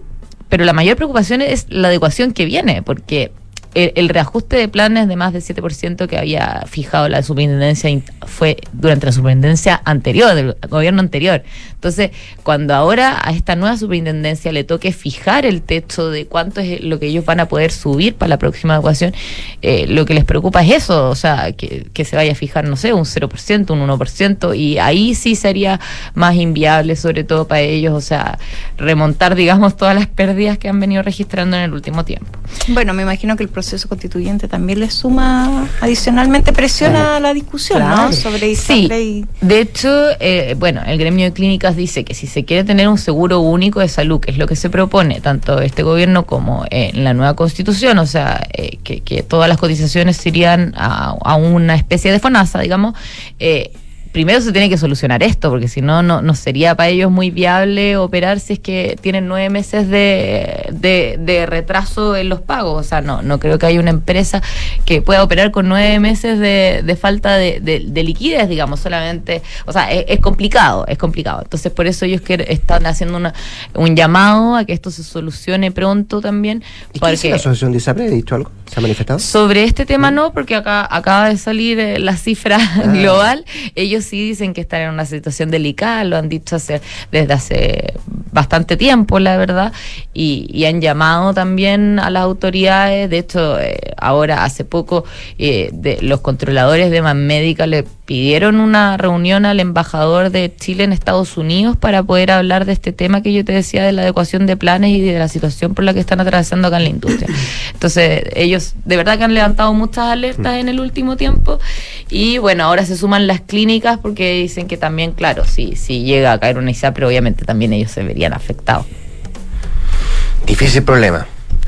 pero la mayor preocupación es la adecuación que viene porque el, el reajuste de planes de más del 7% que había fijado la superintendencia in- fue durante la superintendencia anterior, del gobierno anterior. Entonces, cuando ahora a esta nueva superintendencia le toque fijar el techo de cuánto es lo que ellos van a poder subir para la próxima ecuación, eh, lo que les preocupa es eso, o sea, que, que se vaya a fijar, no sé, un 0%, un 1%, y ahí sí sería más inviable, sobre todo para ellos, o sea, remontar, digamos, todas las pérdidas que han venido registrando en el último tiempo. Bueno, me imagino que el proceso constituyente también le suma adicionalmente presión a la discusión, Claro. ¿no? Sobre Sí. De hecho, eh, bueno, el gremio de clínicas dice que si se quiere tener un seguro único de salud, que es lo que se propone tanto este gobierno como eh, en la nueva constitución, o sea, eh, que, que todas las cotizaciones irían a, a una especie de FONASA, digamos, eh, primero se tiene que solucionar esto, porque si no, no, sería para ellos muy viable operar si es que tienen nueve meses de, de, de retraso en los pagos. O sea, no, no creo que haya una empresa que pueda operar con nueve meses de, de falta de, de- de liquidez, digamos, solamente. O sea, es, es complicado, es complicado. Entonces, por eso ellos que están haciendo una, un llamado a que esto se solucione pronto también. ¿Y qué la asociación de ISAPRE? ¿Ha dicho algo? ¿Se ha manifestado? sobre este tema no, porque acá acaba de salir eh, la cifra global. Ellos sí dicen que están en una situación delicada, lo han dicho hace, desde hace bastante tiempo, la verdad, y, y han llamado también a las autoridades. De hecho, eh, ahora hace poco eh, de, los controladores de Manmédica le pidieron una reunión al embajador de Chile en Estados Unidos para poder hablar de este tema que yo te decía de la adecuación de planes y de la situación por la que están atravesando acá en la industria. Entonces, ellos de verdad que han levantado muchas alertas en el último tiempo y bueno, ahora se suman las clínicas porque dicen que también, claro, si, si llega a caer una ISAPRE, obviamente también ellos se verían afectados. Difícil problema.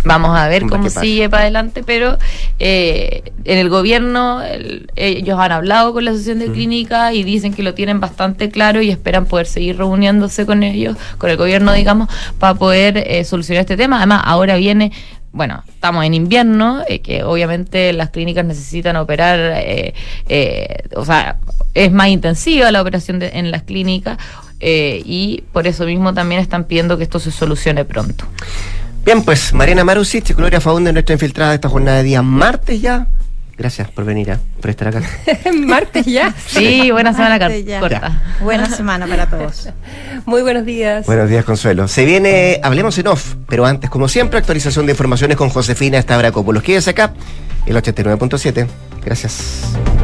Vamos a ver Vamos cómo sigue para adelante, pero eh, en el gobierno el- ellos han hablado con la asociación Mm. de clínicas y dicen que lo tienen bastante claro y esperan poder seguir reuniéndose con ellos, con el gobierno, digamos, para poder eh, solucionar este tema. Además, ahora viene bueno, estamos en invierno, eh, que obviamente las clínicas necesitan operar, eh, eh, o sea, es más intensiva la operación de- en las clínicas eh, y por eso mismo también están pidiendo que esto se solucione pronto. Bien, pues Mariana Marusic, Gloria Faunde, nuestra infiltrada de esta jornada de día martes ya. Gracias por venir, ¿eh? por estar acá. Martes ya. Sí, buena semana corta. Buena semana para todos. Muy buenos días. Buenos días, Consuelo. Se viene, hablemos en off, pero antes, como siempre, actualización de informaciones con Josefina Estabracopoulos. Quédese acá, el 89.7. Gracias.